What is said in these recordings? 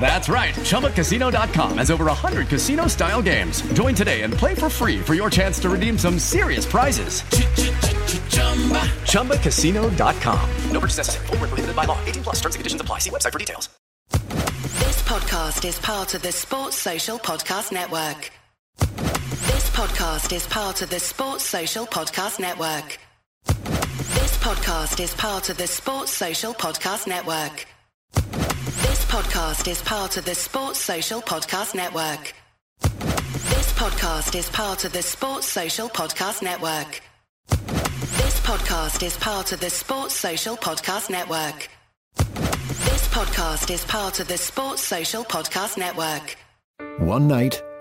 That's right. ChumbaCasino.com has over 100 casino style games. Join today and play for free for your chance to redeem some serious prizes. ChumbaCasino.com. No purchase necessary. Full prohibited by law. 18 plus terms and conditions apply. See website for details. This podcast is part of the Sports Social Podcast Network. This podcast is part of the Sports Social Podcast Network. This podcast is part of the Sports Social Podcast Network. This podcast is part of the Sports Social Podcast Network. This podcast is part of the Sports Social Podcast Network. This podcast is part of the Sports Social Podcast Network. This podcast is part of the Sports Social Podcast Network. One night,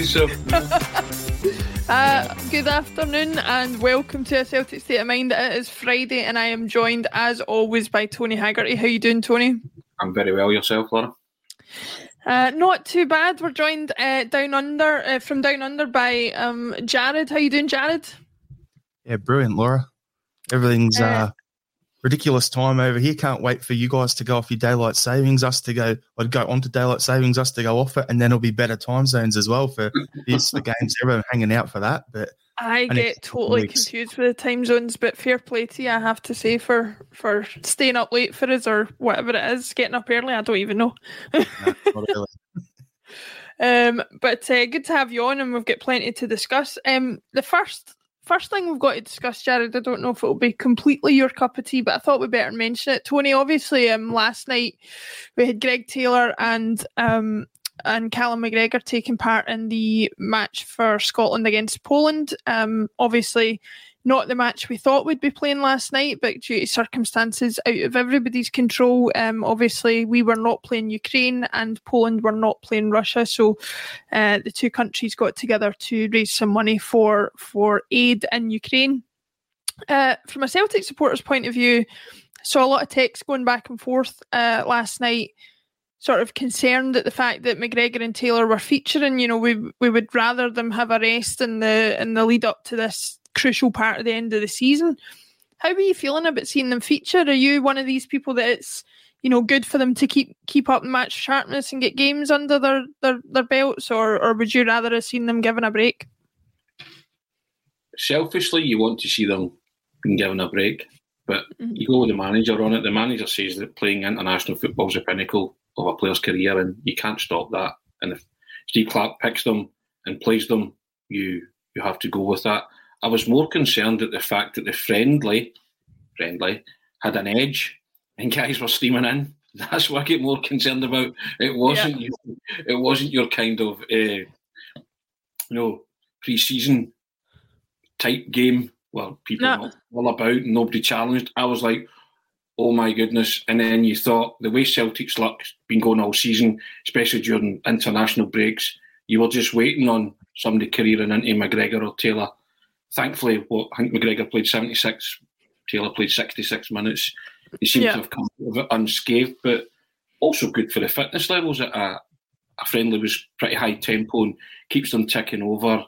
Uh, good afternoon and welcome to a Celtic State of Mind. It is Friday and I am joined as always by Tony Haggerty. How you doing, Tony? I'm very well. Yourself, Laura? Uh, not too bad. We're joined uh, down under uh, from down under by um, Jarrod. How you doing, Jarrod? Yeah, brilliant, Laura. Everything's uh, ridiculous time over here. Can't wait for you guys to go off your daylight savings, us to go, I'd go on to daylight savings, us to go off it, and then it'll be better time zones as well for this, the games. Everyone hanging out for that. But I get totally weeks. confused with the time zones, but fair play to you, I have to say, for for staying up late for us or whatever it is, getting up early. I don't even know. no, um, but uh, good to have you on, and we've got plenty to discuss. Um, the first first thing we've got to discuss, Jarrod, I don't know if it'll be completely your cup of tea, but I thought we'd better mention it. Tony, obviously, um, last night we had Greg Taylor and um, and Callum McGregor taking part in the match for Scotland against Poland. Um, obviously, not the match we thought we'd be playing last night, but due to circumstances out of everybody's control, um, obviously we were not playing Ukraine and Poland were not playing Russia. So uh, the two countries got together to raise some money for for aid in Ukraine. Uh, from a Celtic supporter's point of view, saw a lot of text going back and forth uh, last night sort of concerned at the fact that McGregor and Taylor were featuring. You know, we we would rather them have a rest in the in the lead up to this crucial part of the end of the season. How are you feeling about seeing them feature? Are you one of these people that it's you know good for them to keep keep up match sharpness and get games under their their, their belts, or or would you rather have seen them given a break? selfishly, you want to see them being given a break, but mm-hmm. you go with the manager on it. The manager says that playing international football is the pinnacle of a player's career, and you can't stop that. And if Steve Clarke picks them and plays them, you you have to go with that. I was more concerned at the fact that the friendly, friendly, had an edge, and guys were steaming in. That's what I get more concerned about. It wasn't yeah. you, it wasn't your kind of uh, you know pre-season type game where people no. all about and nobody challenged. I was like, oh my goodness! And then you thought the way Celtic's luck's been going all season, especially during international breaks, you were just waiting on somebody careering into McGregor or Taylor. Thankfully, what I think McGregor played seventy six, Taylor played sixty six minutes. He seems yeah. to have come out of it unscathed, but also good for the fitness levels. At a, a friendly was pretty high tempo and keeps them ticking over.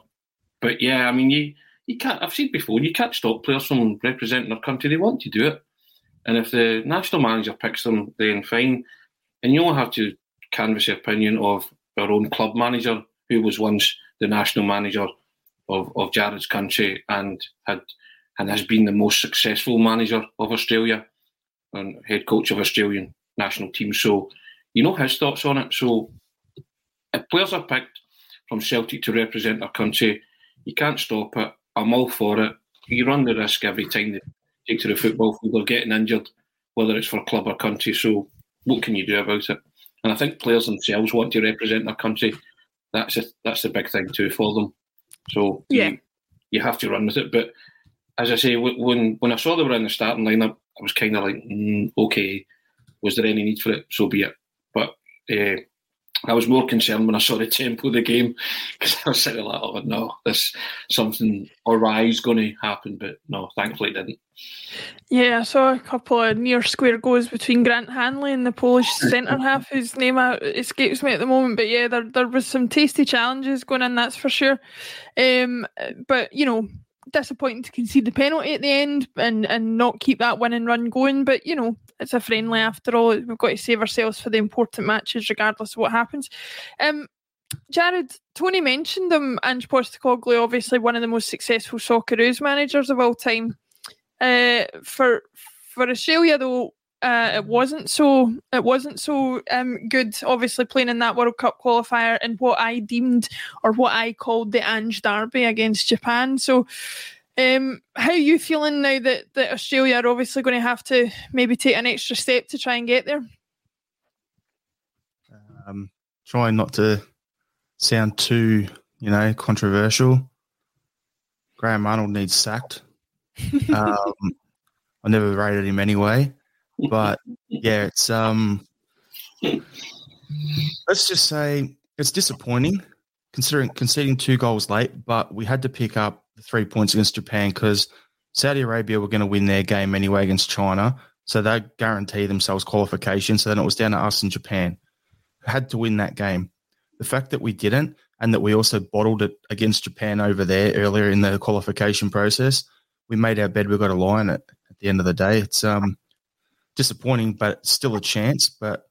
But yeah, I mean, you you can't. I've seen before. You can't stop players from representing their country. They want to do it, and if the national manager picks them, then fine. And you only have to canvass the opinion of our own club manager, who was once the national manager of, of Jarrod's country and had and has been the most successful manager of Australia and head coach of Australian national team. So you know his thoughts on it. So if players are picked from Celtic to represent their country, you can't stop it. I'm all for it. You run the risk every time they take to the football field of getting injured, whether it's for club or country. So what can you do about it? And I think players themselves want to represent their country. That's a, that's the big thing too for them. So yeah, you, you have to run with it. But as I say, when when I saw they were in the starting lineup, I was kind of like, mm, okay, was there any need for it? So be it. But uh, I was more concerned when I saw the tempo of the game because I was sitting like, oh no, this something awry is going to happen, but no, thankfully it didn't. Yeah, I saw a couple of near square goals between Grant Hanley and the Polish centre half, whose name escapes me at the moment. But yeah, there there was some tasty challenges going in, that's for sure. Um, but you know, disappointing to concede the penalty at the end and, and not keep that winning run going. But, you know, it's a friendly after all. We've got to save ourselves for the important matches, regardless of what happens. Um, Jarrod, Tony mentioned him, Ange Postecoglou, obviously one of the most successful Socceroos managers of all time. Uh, for for Australia, though, uh, it wasn't so it wasn't so um, good. Obviously, playing in that World Cup qualifier and what I deemed or what I called the Ange Derby against Japan. So, um, how are you feeling now that that Australia are obviously going to have to maybe take an extra step to try and get there? Um, trying not to sound too, you know, controversial. Graham Arnold needs sacked. um, I never rated him anyway. But yeah, it's um let's just say it's disappointing considering conceding two goals late, but we had to pick up three points against Japan because Saudi Arabia were going to win their game anyway against China. So they guarantee themselves qualification. So then it was down to us and Japan. Had to win that game. The fact that we didn't and that we also bottled it against Japan over there earlier in the qualification process, we made our bed, we got to lie in it at the end of the day. It's um disappointing, but still a chance. But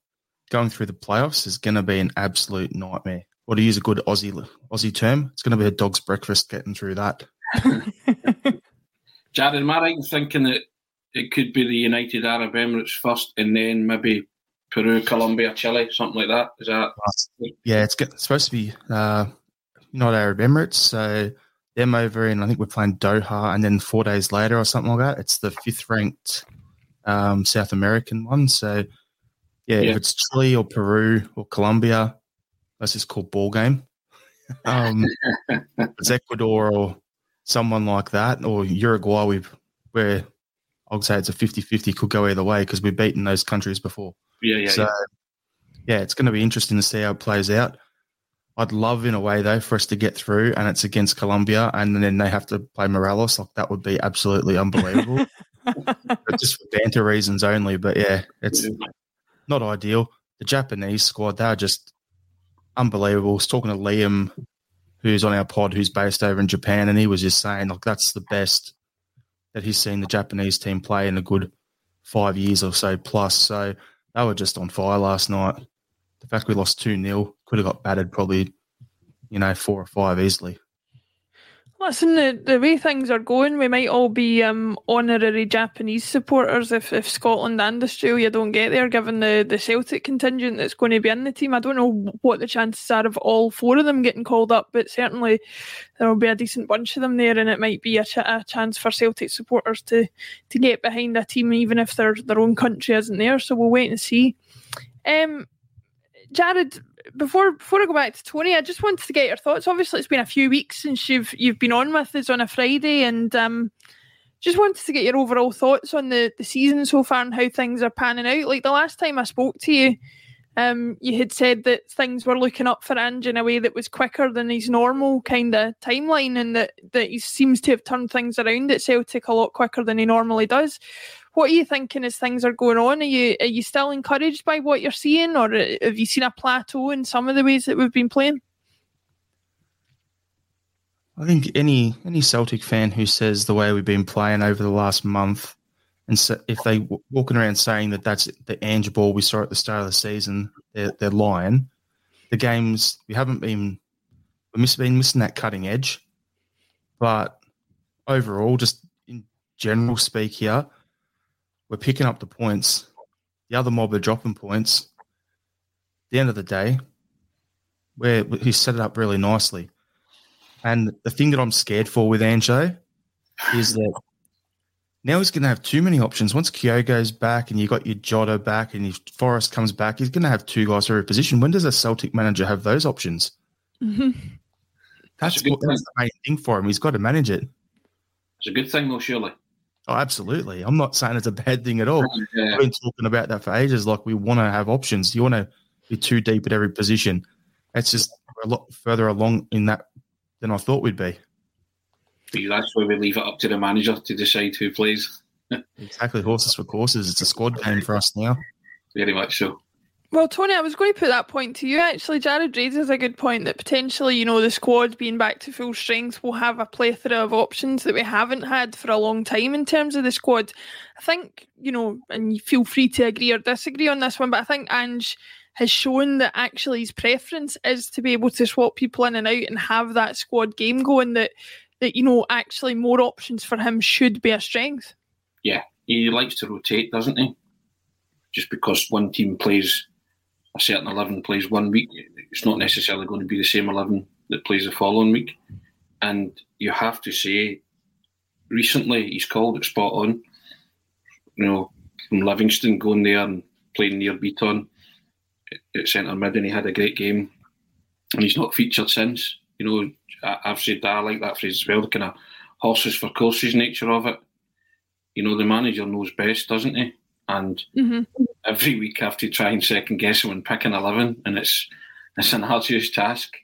going through the playoffs is going to be an absolute nightmare. Or to use a good Aussie Aussie term, it's going to be a dog's breakfast getting through that. Jarrod, am I right in thinking that it could be the United Arab Emirates first, and then maybe Peru, Colombia, Chile, something like that? Is that? Yeah, it's, it's supposed to be uh, not Arab Emirates, so them over in I think we're playing Doha, and then four days later or something like that, it's the fifth ranked um, South American one. So, yeah, yeah, if it's Chile or Peru or Colombia, that's just called ball game. Um, it's Ecuador or someone like that, or Uruguay, we've, where I'd say it's a 50 50, could go either way because we've beaten those countries before. Yeah, yeah. So, yeah, yeah it's going to be interesting to see how it plays out. I'd love, in a way, though, for us to get through and it's against Colombia and then they have to play Morelos. Like, that would be absolutely unbelievable. just for banter reasons only. But yeah, it's not ideal. The Japanese squad, they're just unbelievable. I was talking to Liam, who's on our pod, who's based over in Japan, and he was just saying, like, that's the best that he's seen the Japanese team play in a good five years or so plus. So they were just on fire last night. The fact we lost 2 0 could have got battered probably, you know, four or five easily. Listen, the, the way things are going, we might all be um, honorary Japanese supporters if, if Scotland and Australia don't get there, given the, the Celtic contingent that's going to be in the team. I don't know what the chances are of all four of them getting called up, but certainly there will be a decent bunch of them there, and it might be a, ch- a chance for Celtic supporters to, to get behind a team, even if their, their own country isn't there. So we'll wait and see. Um, Jarrod, before before I go back to Tony, I just wanted to get your thoughts. Obviously, it's been a few weeks since you've you've been on with us on a Friday, and um, just wanted to get your overall thoughts on the the season so far and how things are panning out. Like the last time I spoke to you, um, you had said that things were looking up for Ange in a way that was quicker than his normal kind of timeline, and that that he seems to have turned things around at Celtic a lot quicker than he normally does. What are you thinking as things are going on? Are you are you still encouraged by what you're seeing, or have you seen a plateau in some of the ways that we've been playing? I think any any Celtic fan who says the way we've been playing over the last month, and so if they w- walking around saying that that's the Ange ball we saw at the start of the season, they're, they're lying. The games we haven't been we've miss, been missing that cutting edge, but overall, just in general speak here, we're picking up the points. The other mob are dropping points. At the end of the day, where he set it up really nicely. And the thing that I'm scared for with Anjo is that now he's going to have too many options. Once Kyogo's back and you got your Jota back and if Forrest comes back, he's going to have two guys for every position. When does a Celtic manager have those options? Mm-hmm. That's, that's, what, that's the main thing for him. He's got to manage it. It's a good thing, though, surely. Oh, absolutely. I'm not saying it's a bad thing at all. Yeah. We've been talking about that for ages. Like we want to have options. You want to be too deep at every position. It's just a lot further along in that than I thought we'd be. That's where we leave it up to the manager to decide who plays. exactly, horses for courses. It's a squad game for us now. Very much so. Well, Tony, I was going to put that point to you. Actually, Jarrod raises a good point that potentially, you know, the squad being back to full strength will have a plethora of options that we haven't had for a long time in terms of the squad. I think, you know, and you feel free to agree or disagree on this one, but I think Ange has shown that actually his preference is to be able to swap people in and out and have that squad game going. That that you know, actually, more options for him should be a strength. Yeah, he likes to rotate, doesn't he? Just because one team plays a certain 11 plays one week, it's not necessarily going to be the same 11 that plays the following week. And you have to say, recently he's called it spot on. You know, from Livingston going there and playing Nir Bitton at centre mid, and he had a great game. And he's not featured since. You know, I, have said that I like that phrase as well, the kind of horses for courses nature of it. You know, the manager knows best, doesn't he? And mm-hmm. Every week I have to try and second guess him and pick an eleven, and it's it's an arduous task.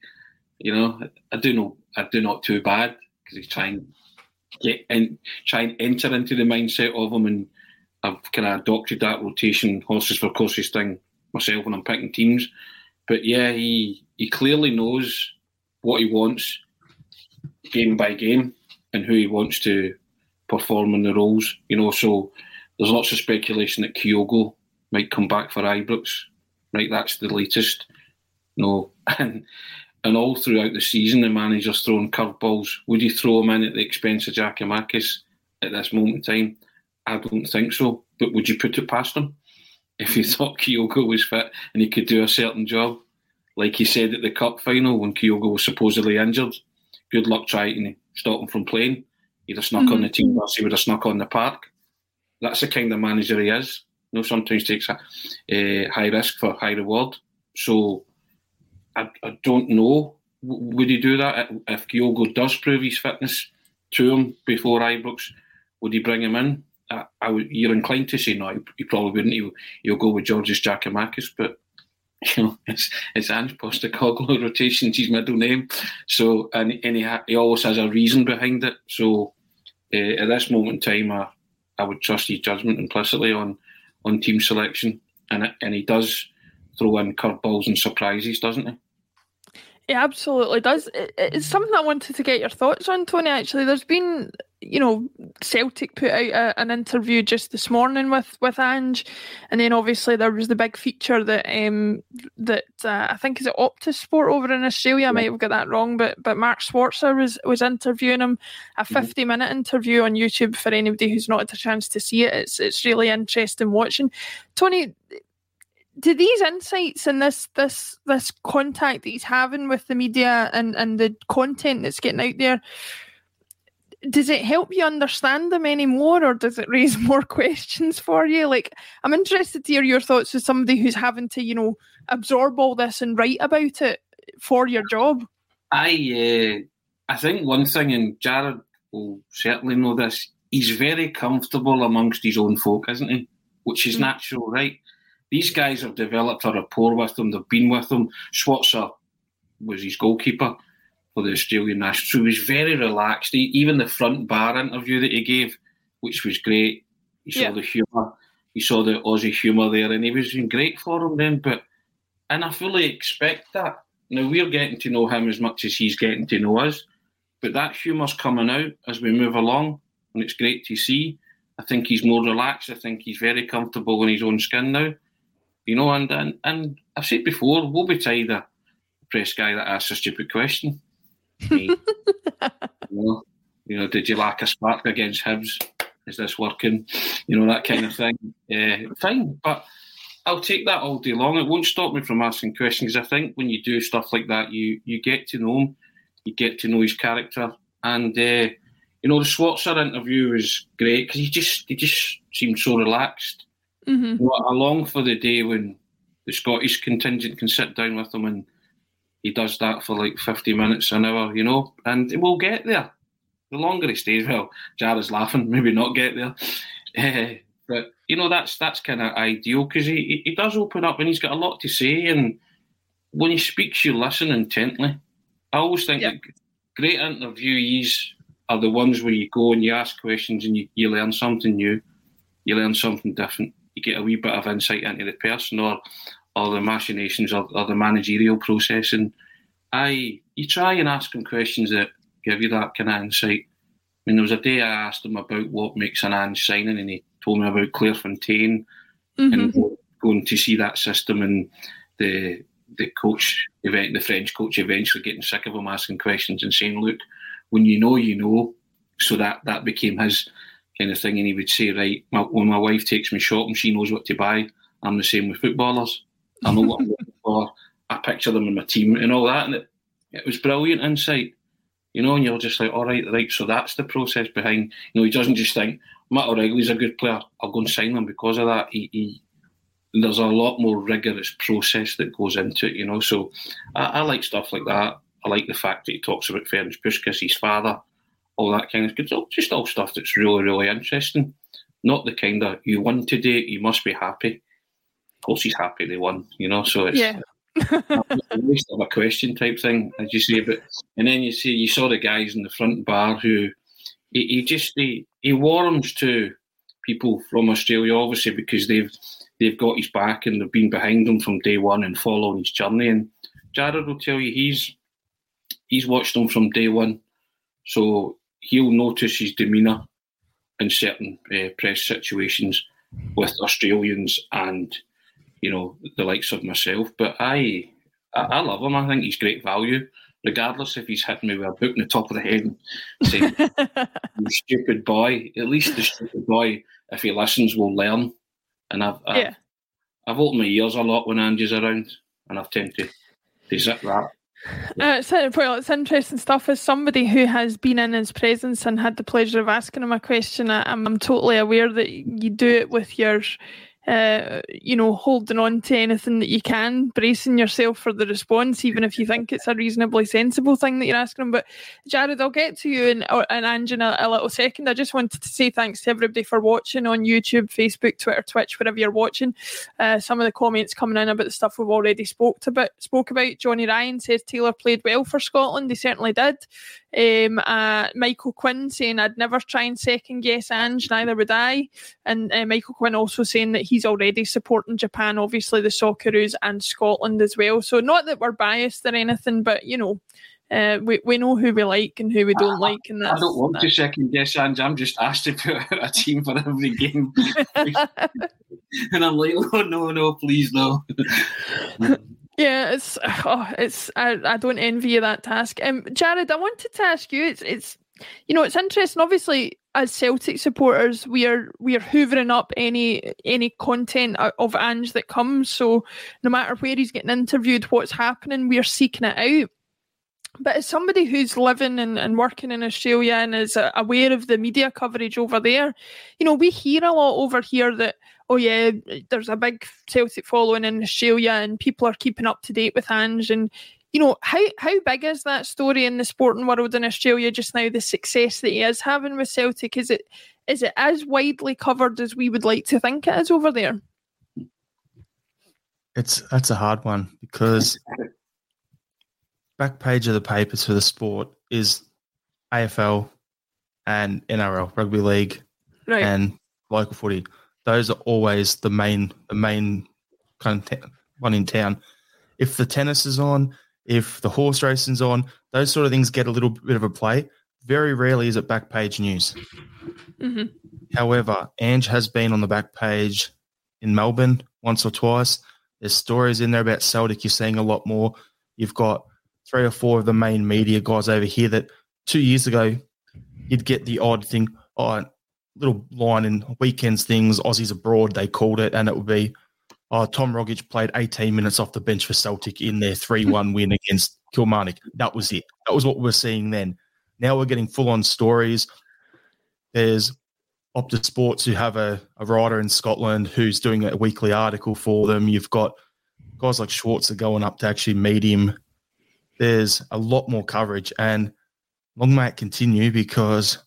You know, I do know I do not too bad because he's trying get in, try and enter into the mindset of him, and I've kind of adopted that rotation horses for courses thing myself when I'm picking teams. But yeah, he he clearly knows what he wants game by game and who he wants to perform in the roles. You know, so there's lots of speculation that Kyogo might come back for Ibrox. Right, that's the latest. No, and and all throughout the season, the manager's throwing curveballs. Would you throw him in at the expense of Giakoumakis at this moment in time? I don't think so. But would you put it past him if you thought Kyogo was fit and he could do a certain job, like he said at the cup final when Kyogo was supposedly injured? Good luck trying to stop him from playing. He'd have snuck mm-hmm. on the team bus. He would have snuck on the park. That's the kind of manager he is. You know, sometimes takes a uh, high risk for high reward. So I, I don't know. Would he do that if Kyogo does prove his fitness to him before Ibrox? Would he bring him in? I, I would, you're inclined to say no. He, he probably wouldn't. He'll, he'll go with Georgios Giakoumakis, but you know, it's it's Ange Postecoglou rotation's his middle name. So and and he ha, he always has a reason behind it. So uh, at this moment in time, I I would trust his judgment implicitly on on team selection, and and he does throw in curveballs and surprises, doesn't he? It absolutely does. It's something I wanted to get your thoughts on, Tony. Actually, there's been, you know, Celtic put out a, an interview just this morning with with Ange, and then obviously there was the big feature that um that uh, I think is it Optus Sport over in Australia. I might have got that wrong, but but Mark Schwarzer was was interviewing him, a Mm-hmm. fifty minute interview on YouTube for anybody who's not had a chance to see it. It's it's really interesting watching. Tony, do these insights and this this this contact that he's having with the media and and the content that's getting out there does it help you understand them anymore or does it raise more questions for you like i'm interested to hear your thoughts as somebody who's having to you know absorb all this and write about it for your job I uh, I think one thing, and Jarrod will certainly know this. He's very comfortable amongst his own folk, isn't he? Which is natural, right? These guys have developed a rapport with him. They've been with him. Schwarzer was his goalkeeper for the Australian national. So he was very relaxed. He, even the front bar interview that he gave, which was great. He saw Yeah. the humour. He saw the Aussie humour there, and he was in great for him then. But and I fully expect that. Now we're getting to know him as much as he's getting to know us, but that humour's coming out as we move along, and it's great to see. I think he's more relaxed. I think he's very comfortable in his own skin now. You know, and and, and I've said before, we'll be tired of the press guy that asks a stupid question. You, know, you know, did you lack a spark against Hibs? Is this working? You know, that kind of thing. Uh, fine, but I'll take that all day long. It won't stop me from asking questions. I think when you do stuff like that, you you get to know him, you get to know his character, and uh, you know the Schwarzer interview was great because he just he just seemed so relaxed. Mm-hmm. Know, I long for the day when the Scottish contingent can sit down with him and he does that for like fifty minutes an hour, you know, and we'll get there. The longer he stays, well, Jarrod's laughing, maybe not get there. Eh, but you know that's that's kind of ideal because he he does open up and he's got a lot to say, and when he speaks, you listen intently. I always think that great interviewees are the ones where you go and you ask questions and you, you learn something new, you learn something different, you get a wee bit of insight into the person or or the machinations or, or the managerial process, and I you try and ask him questions that give you that kind of insight. I mean, there was a day I asked him about what makes an Ange signing, and he told me about Clairefontaine and Mm-hmm. go- going to see that system and the the coach event, the French coach eventually getting sick of him asking questions and saying, "Look, when you know, you know." So that that became his kind of thing, and he would say, "Right, my, when my wife takes me shopping, she knows what to buy. I'm the same with footballers. I know what I'm looking for. I picture them in my team and all that." And it, it was brilliant insight, you know. And you're just like, "All right, right." So that's the process behind. You know, he doesn't just think Matt O'Riley's a good player. I'll go and sign him because of that. He, he there's a lot more rigorous process that goes into it, you know. So I, I like stuff like that. I like the fact that he talks about Ferenc Puskas, his father, all that kind of good stuff. Just all stuff that's really, really interesting. Not the kind of you won today, you must be happy. Of course, he's happy they won, you know. So it's yeah a waste of a question type thing, as you say. But and then you see you saw the guys in the front bar who he, he just he, he warms to people from Australia, obviously because they've they've got his back and they've been behind him from day one and following his journey. And Jarrod will tell you he's he's watched him from day one, so he'll notice his demeanour in certain uh, press situations with Australians and you know the likes of myself. But I, I I love him. I think he's great value, regardless if he's hitting me with a book in the top of the head and saying "You stupid boy." At least the stupid boy, if he listens, will learn. And I've I've, Yeah. I've opened my ears a lot when Andy's around, and I've tend to to zip that. Uh, well, it's interesting stuff. As somebody who has been in his presence and had the pleasure of asking him a question, I, I'm, I'm totally aware that you do it with your, uh, you know, holding on to anything that you can, bracing yourself for the response, even if you think it's a reasonably sensible thing that you're asking him. But Jarrod, I'll get to you and, and Ange in a, a little second. I just wanted to say thanks to everybody for watching on YouTube, Facebook, Twitter, Twitch, wherever you're watching. Uh, some of the comments coming in about the stuff we've already spoke about. Spoke about. Johnny Ryan says Taylor played well for Scotland. He certainly did. Um, uh, Michael Quinn saying I'd never try and second guess Ange, neither would I. And uh, Michael Quinn also saying that he's already supporting Japan, obviously the Socceroos and Scotland as well. So not that we're biased or anything, but you know, Uh, we we know who we like and who we don't like, and that's, I don't want that. to second guess Ange. I'm just asked to put out a team for every game, and I'm like, oh no, no, please no. Yeah, it's oh, it's I, I don't envy you that task. Um, Jarrod, I wanted to ask you. It's it's you know it's interesting. Obviously, as Celtic supporters, we are we are hoovering up any any content of Ange that comes. So no matter where he's getting interviewed, what's happening, we are seeking it out. But as somebody who's living and, and working in Australia and is aware of the media coverage over there, you know, we hear a lot over here that, oh, yeah, there's a big Celtic following in Australia and people are keeping up to date with Ange. And, you know, how, how big is that story in the sporting world in Australia just now, the success that he is having with Celtic? Is it is it as widely covered as we would like to think it is over there? It's that's a hard one because back page of the papers for the sport is AFL and NRL, rugby league, right. and local footy. Those are always the main the main kind of t- one in town. If the tennis is on, if the horse racing's on, those sort of things get a little bit of a play. Very rarely is it back page news. Mm-hmm. However, Ange has been on the back page in Melbourne once or twice. There's stories in there about Celtic. You're seeing a lot more. You've got three or four of the main media guys over here that two years ago you'd get the odd thing, oh, little line in weekends things, Aussies abroad, they called it, and it would be, oh, Tom Rogic played 18 minutes off the bench for Celtic in their 3 1 win against Kilmarnock. That was it. That was what we were seeing then. Now we're getting full on stories. There's Optus Sports who have a, a writer in Scotland who's doing a weekly article for them. You've got guys like Schwarzer going up to actually meet him there's a lot more coverage and long may it continue because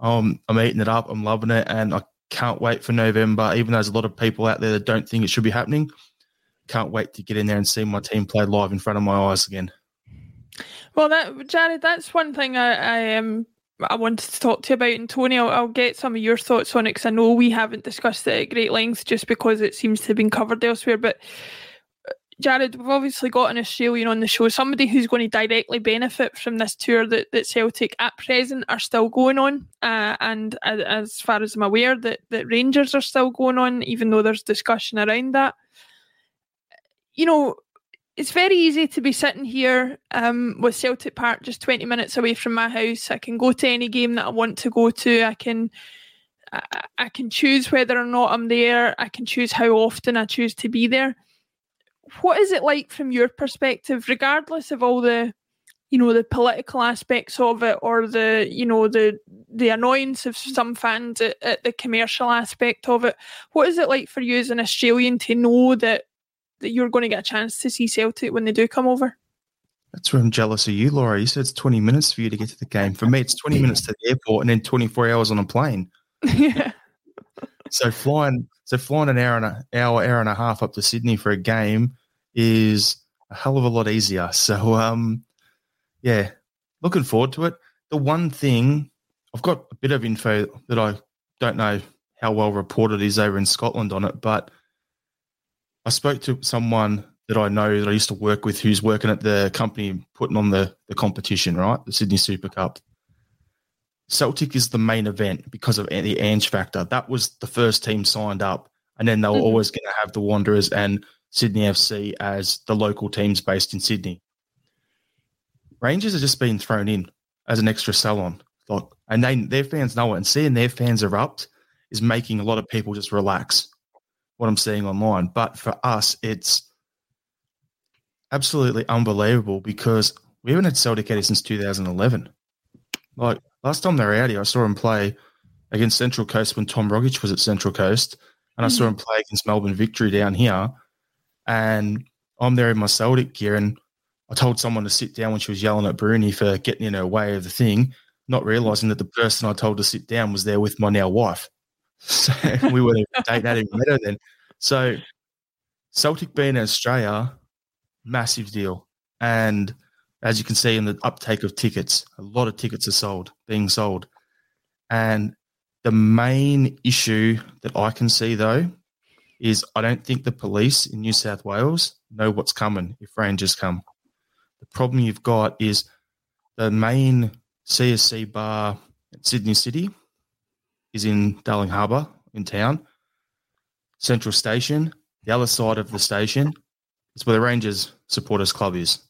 um, I'm eating it up. I'm loving it. And I can't wait for November, even though there's a lot of people out there that don't think it should be happening. Can't wait to get in there and see my team play live in front of my eyes again. Well, that Jarrod, that's one thing I, I um I wanted to talk to you about, and Tony, I'll, I'll get some of your thoughts on it because I know we haven't discussed it at great length just because it seems to have been covered elsewhere. But Jarrod, we've obviously got an Australian on the show, somebody who's going to directly benefit from this tour that, that Celtic at present are still going on. Uh, and as, far as I'm aware, that, that Rangers are still going on, even though there's discussion around that. You know, it's very easy to be sitting here um, with Celtic Park just 20 minutes away from my house. I can go to any game that I want to go to. I can. I can choose whether or not I'm there. I can choose how often I choose to be there what is it like from your perspective, regardless of all the, you know, the political aspects of it or the, you know, the the annoyance of mm. some fans at, at the commercial aspect of it? What is it like for you as an Australian to know that that you're going to get a chance to see Celtic when they do come over? That's where I'm jealous of you, Laura. You said it's 20 minutes for you to get to the game. For me, it's 20 minutes to the airport and then 24 hours on a plane. yeah. So flying, so flying an hour and a hour, hour and a half up to Sydney for a game is a hell of a lot easier. So, um, yeah, looking forward to it. The one thing I've got a bit of info that I don't know how well reported is over in Scotland on it, but I spoke to someone that I know that I used to work with who's working at the company putting on the, the competition, right? The Sydney Super Cup. Celtic is the main event because of the Ange factor. That was the first team signed up, and then they were mm-hmm. always going to have the Wanderers and Sydney FC as the local teams based in Sydney. Rangers have just been thrown in as an extra sell on. Like, and they their fans know it. And seeing their fans erupt is making a lot of people just relax what I'm seeing online. But for us, it's absolutely unbelievable because we haven't had Celtic out since 2011. Like last time they were out here, I saw him play against Central Coast when Tom Rogic was at Central Coast, and I saw mm-hmm. him play against Melbourne Victory down here. And I'm there in my Celtic gear, and I told someone to sit down when she was yelling at Bruni for getting in her way of the thing, not realizing that the person I told to sit down was there with my now wife. So we were dating that even better then. So Celtic being in Australia, massive deal. And as you can see in the uptake of tickets, a lot of tickets are sold, being sold. And the main issue that I can see though is I don't think the police in New South Wales know what's coming if Rangers come. The problem you've got is the main CSC bar at Sydney City is in Darling Harbour in town. Central Station, the other side of the station, is where the Rangers supporters club is.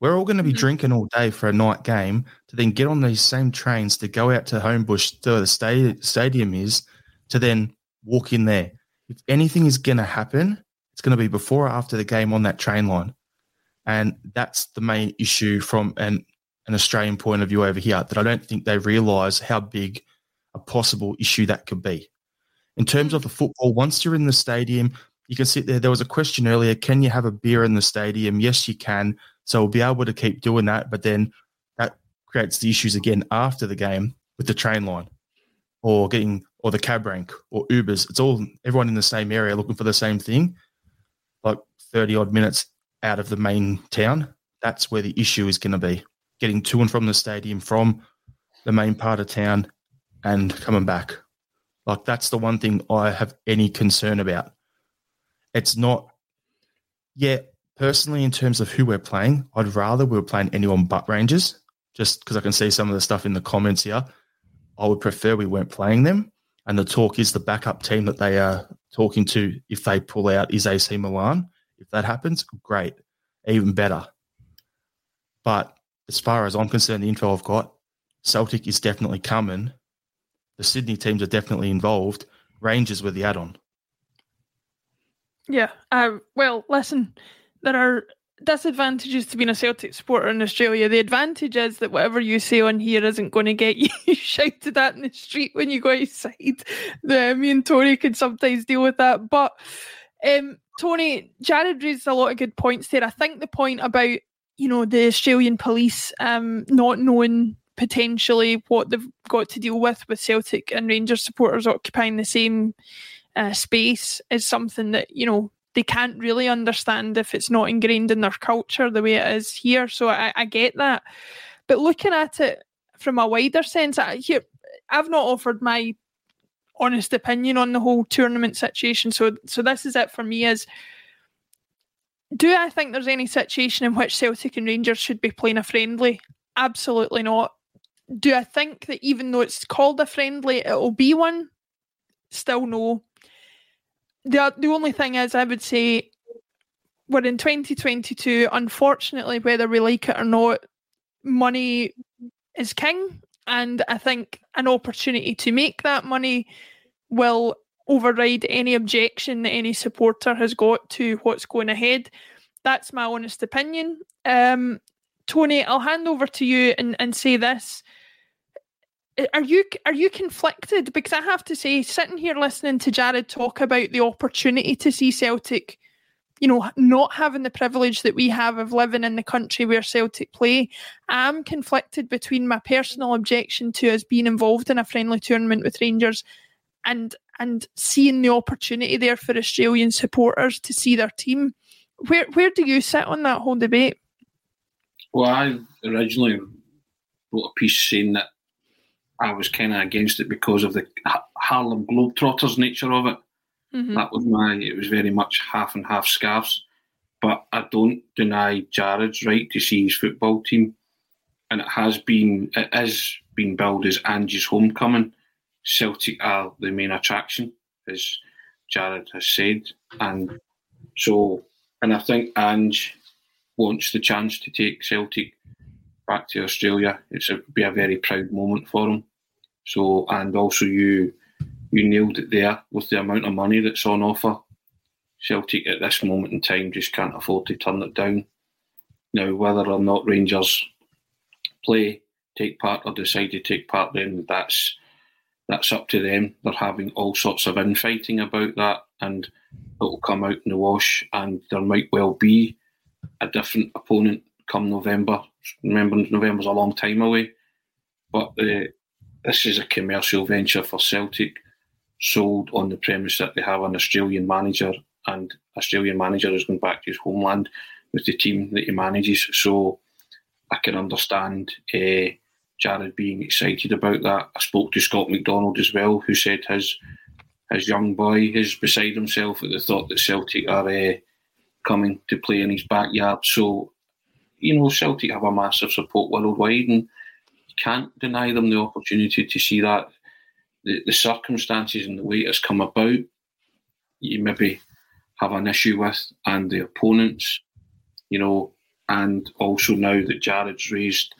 We're all going to be mm-hmm. drinking all day for a night game to then get on these same trains to go out to Homebush, to where the sta- stadium is, to then walk in there. If anything is going to happen, it's going to be before or after the game on that train line. And that's the main issue from an, an Australian point of view over here that I don't think they realise how big a possible issue that could be. In terms mm-hmm. of the football, once you're in the stadium, you can sit there. There was a question earlier can you have a beer in the stadium? Yes, you can. So we'll be able to keep doing that. But then that creates the issues again after the game with the train line or getting or the cab rank or Ubers. It's all everyone in the same area looking for the same thing, like 30 odd minutes out of the main town. That's where the issue is going to be getting to and from the stadium from the main part of town and coming back. Like that's the one thing I have any concern about. It's not, yeah, personally, in terms of who we're playing, I'd rather we were playing anyone but Rangers, just because I can see some of the stuff in the comments here. I would prefer we weren't playing them. And the talk is the backup team that they are talking to if they pull out is AC Milan. If that happens, great, even better. But as far as I'm concerned, the info I've got, Celtic is definitely coming. The Sydney teams are definitely involved. Rangers were the add on. Yeah. Uh, well, listen, there are disadvantages to being a Celtic supporter in Australia. The advantage is that whatever you say on here isn't going to get you shouted at in the street when you go outside. The, me and Tony can sometimes deal with that. But um, Tony, Jarrod raised a lot of good points there. I think the point about you know the Australian police um, not knowing potentially what they've got to deal with with Celtic and Rangers supporters occupying the same uh, space is something that you know they can't really understand if it's not ingrained in their culture the way it is here. So I, I get that, but looking at it from a wider sense, I, here I've not offered my honest opinion on the whole tournament situation. So so this is it for me. Is do I think there's any situation in which Celtic and Rangers should be playing a friendly? Absolutely not. Do I think that even though it's called a friendly, it'll be one? Still no the the only thing is, I would say we're in 2022. Unfortunately, whether we like it or not, money is king, and I think an opportunity to make that money will override any objection that any supporter has got to what's going ahead. That's my honest opinion. Um, Tony, I'll hand over to you and, and say this are you are you conflicted? Because I have to say, sitting here listening to Jarrod talk about the opportunity to see Celtic, you know, not having the privilege that we have of living in the country where Celtic play, I'm conflicted between my personal objection to us being involved in a friendly tournament with Rangers and and seeing the opportunity there for Australian supporters to see their team. Where where do you sit on that whole debate? Well, I originally wrote a piece saying that I was kind of against it because of the Harlem Globetrotters nature of it. Mm-hmm. That was my, it was very much half and half scarves. But I don't deny Jarrod's right to see his football team. And it has been, it is being billed as Ange's homecoming. Celtic are the main attraction, as Jarrod has said. And so, and I think Ange wants the chance to take Celtic back to Australia. It's a, be a very proud moment for him. So, and also you you nailed it there with the amount of money that's on offer. Celtic at this moment in time just can't afford to turn it down. Now, whether or not Rangers play, take part, or decide to take part, then that's that's up to them. They're having all sorts of infighting about that, and it will come out in the wash. And there might well be a different opponent come November. Remember, November's a long time away, but uh, this is a commercial venture for Celtic, sold on the premise that they have an Australian manager, and Australian manager is going back to his homeland with the team that he manages. So I can understand uh, Jarrod being excited about that. I spoke to Scott McDonald as well, who said his his young boy is beside himself at the thought that Celtic are uh, coming to play in his backyard. So you know, Celtic have a massive support worldwide, and you can't deny them the opportunity to see that. The, the circumstances and the way it's come about, you maybe have an issue with, and the opponents, you know, and also now that Jarrod's raised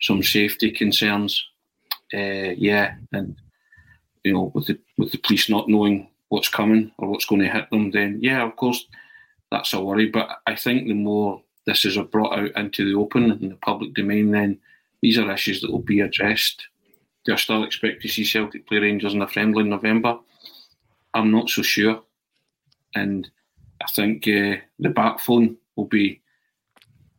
some safety concerns, uh, yeah, and you know, with the with the police not knowing what's coming or what's going to hit them, then yeah, of course, that's a worry. But I think the more this is brought out into the open and the public domain, then these are issues that will be addressed. Do I still expect to see Celtic play Rangers in a friendly in November? I'm not so sure. And I think uh, the backbone will be,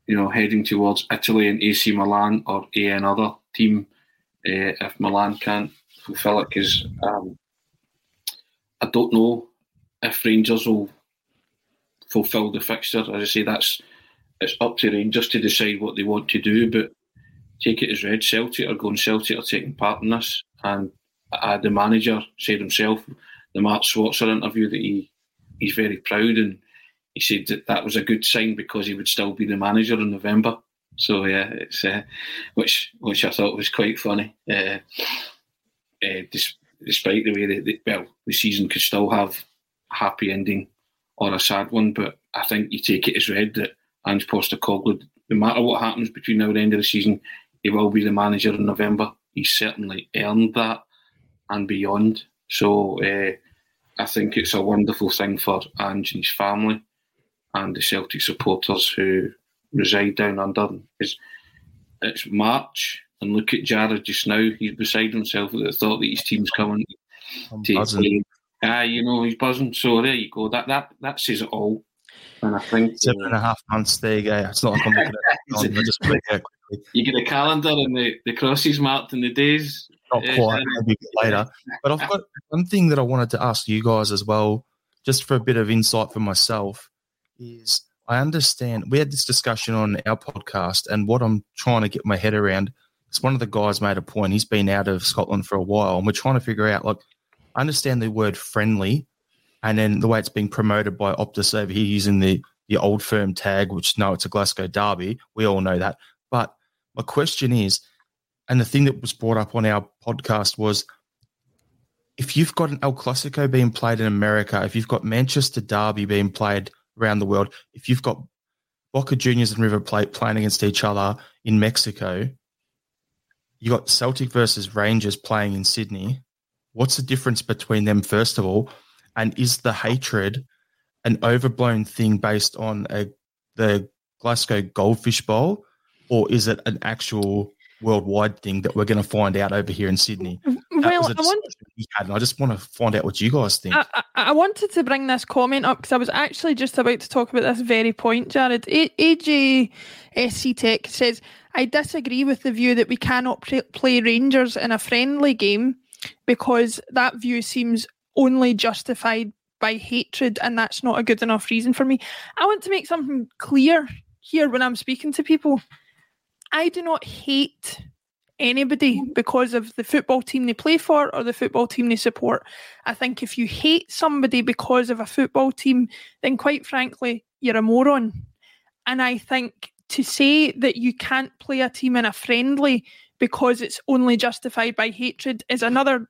you know, heading towards Italy and AC Milan or a another team uh, if Milan can't fulfil it. Because um, I don't know if Rangers will fulfil the fixture. As I say, that's it's up to Rangers to decide what they want to do. But take it as read, Celtic are going. Celtic are taking part in this, and uh, the manager said himself, the Mark Schwarzer interview, that he he's very proud and he said that that was a good sign because he would still be the manager in November. So yeah, it's uh, which which I thought was quite funny. Uh, uh, despite the way that well the season could still have a happy ending or a sad one, but I think you take it as read that Ange Postecoglou, no matter what happens between now and the end of the season, he will be the manager in November. He certainly earned that and beyond. So uh, I think it's a wonderful thing for Ange and his family and the Celtic supporters who reside down under. It's, it's March, and look at Jarrod just now. He's beside himself with the thought that his team's coming I'm to play. Ah, you know, he's buzzing. So there you go. That that that says it all. And I think seven uh, and a half months. There you go. It's not like I'm looking at it. just quickly. You get a calendar and the, the crosses marked in the days. Not quite, uh, maybe later. But I've got one thing that I wanted to ask you guys as well, just for a bit of insight for myself, is I understand we had this discussion on our podcast, and what I'm trying to get my head around is one of the guys made a point. He's been out of Scotland for a while, and we're trying to figure out like I understand the word friendly, and then the way it's being promoted by Optus over here using the the old firm tag, which no, it's a Glasgow derby. We all know that. But my question is, and the thing that was brought up on our podcast was if you've got an El Clasico being played in America, if you've got Manchester Derby being played around the world, if you've got Boca Juniors and River Plate playing against each other in Mexico, you got Celtic versus Rangers playing in Sydney. What's the difference between them, first of all? And is the hatred an overblown thing based on a, the Glasgow Goldfish Bowl, or is it an actual worldwide thing that we're going to find out over here in Sydney. Well, I, want, had, I just want to find out what you guys think. I, I, I wanted to bring this comment up because I was actually just about to talk about this very point, Jarrod. A- AJSC Tech says, I disagree with the view that we cannot play Rangers in a friendly game because that view seems only justified by hatred, and that's not a good enough reason for me. I want to make something clear here when I'm speaking to people. I do not hate anybody mm-hmm. because of the football team they play for or the football team they support. I think if you hate somebody because of a football team, then quite frankly, you're a moron. And I think to say that you can't play a team in a friendly because it's only justified by hatred is another,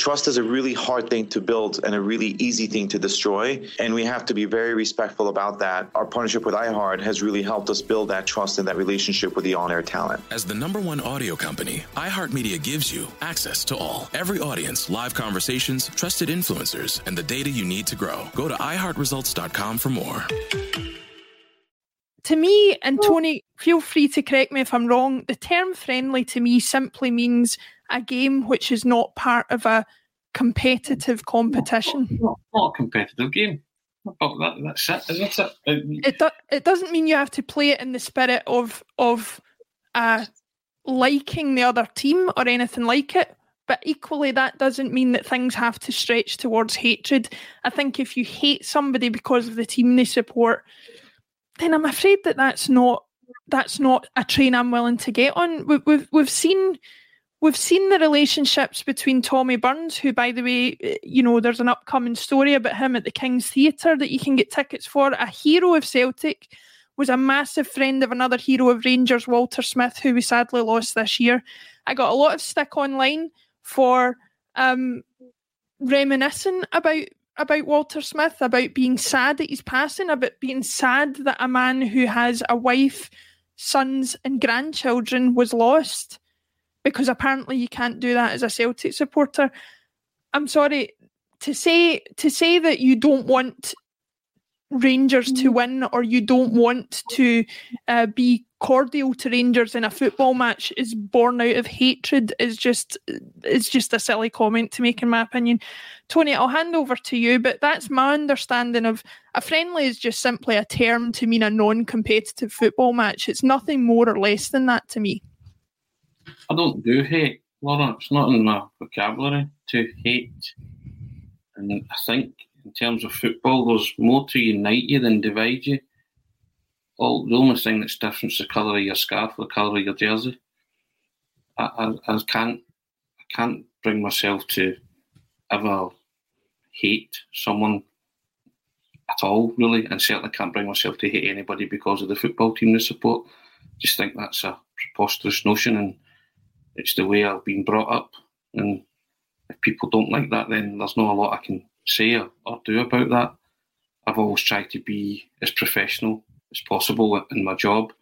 Trust is a really hard thing to build and a really easy thing to destroy. And we have to be very respectful about that. Our partnership with iHeart has really helped us build that trust and that relationship with the on air talent. As the number one audio company, iHeartMedia gives you access to all. Every audience, live conversations, trusted influencers, and the data you need to grow. Go to iHeartResults.com for more to me and Tony feel free to correct me if I'm wrong. The term friendly to me simply means a game which is not part of a competitive competition. Not, not a competitive game. Oh, that, that's it, isn't it? It, do, it doesn't mean you have to play it in the spirit of of uh, liking the other team or anything like it. But equally, that doesn't mean that things have to stretch towards hatred. I think if you hate somebody because of the team they support, then I'm afraid that that's not that's not a train I'm willing to get on. We, we've we've seen we've seen the relationships between Tommy Burns, who, by the way, eh, you know, there's an upcoming story about him at the King's Theatre that you can get tickets for. A hero of Celtic was a massive friend of another hero of Rangers, Walter Smith, who we sadly lost this year. I got a lot of stick online for um, reminiscing about about Walter Smith, about being sad that he's passing, about being sad that a man who has a wife, sons, and grandchildren was lost because apparently you can't do that as a Celtic supporter. I'm sorry to say to say that you don't want Rangers to mm. win or you don't want to uh, be cordial to Rangers in a football match is born out of hatred is just is just a silly comment to make in my opinion. Tony, I'll hand over to you, but that's my understanding of a friendly is just simply a term to mean a non-competitive football match. It's nothing more or less than that to me. I don't do hate, Laura. It's not in my vocabulary to hate. And I think in terms of football, there's more to unite you than divide you. All the only thing that's different is the colour of your scarf, or the colour of your jersey. I, I, I can't I can't bring myself to ever hate someone at all, really, and certainly can't bring myself to hate anybody because of the football team they support. Just think that's a preposterous notion, and it's the way I've been brought up. And if people don't like that, then there's not a lot I can say or, or do about that. I've always tried to be as professional as possible in my job.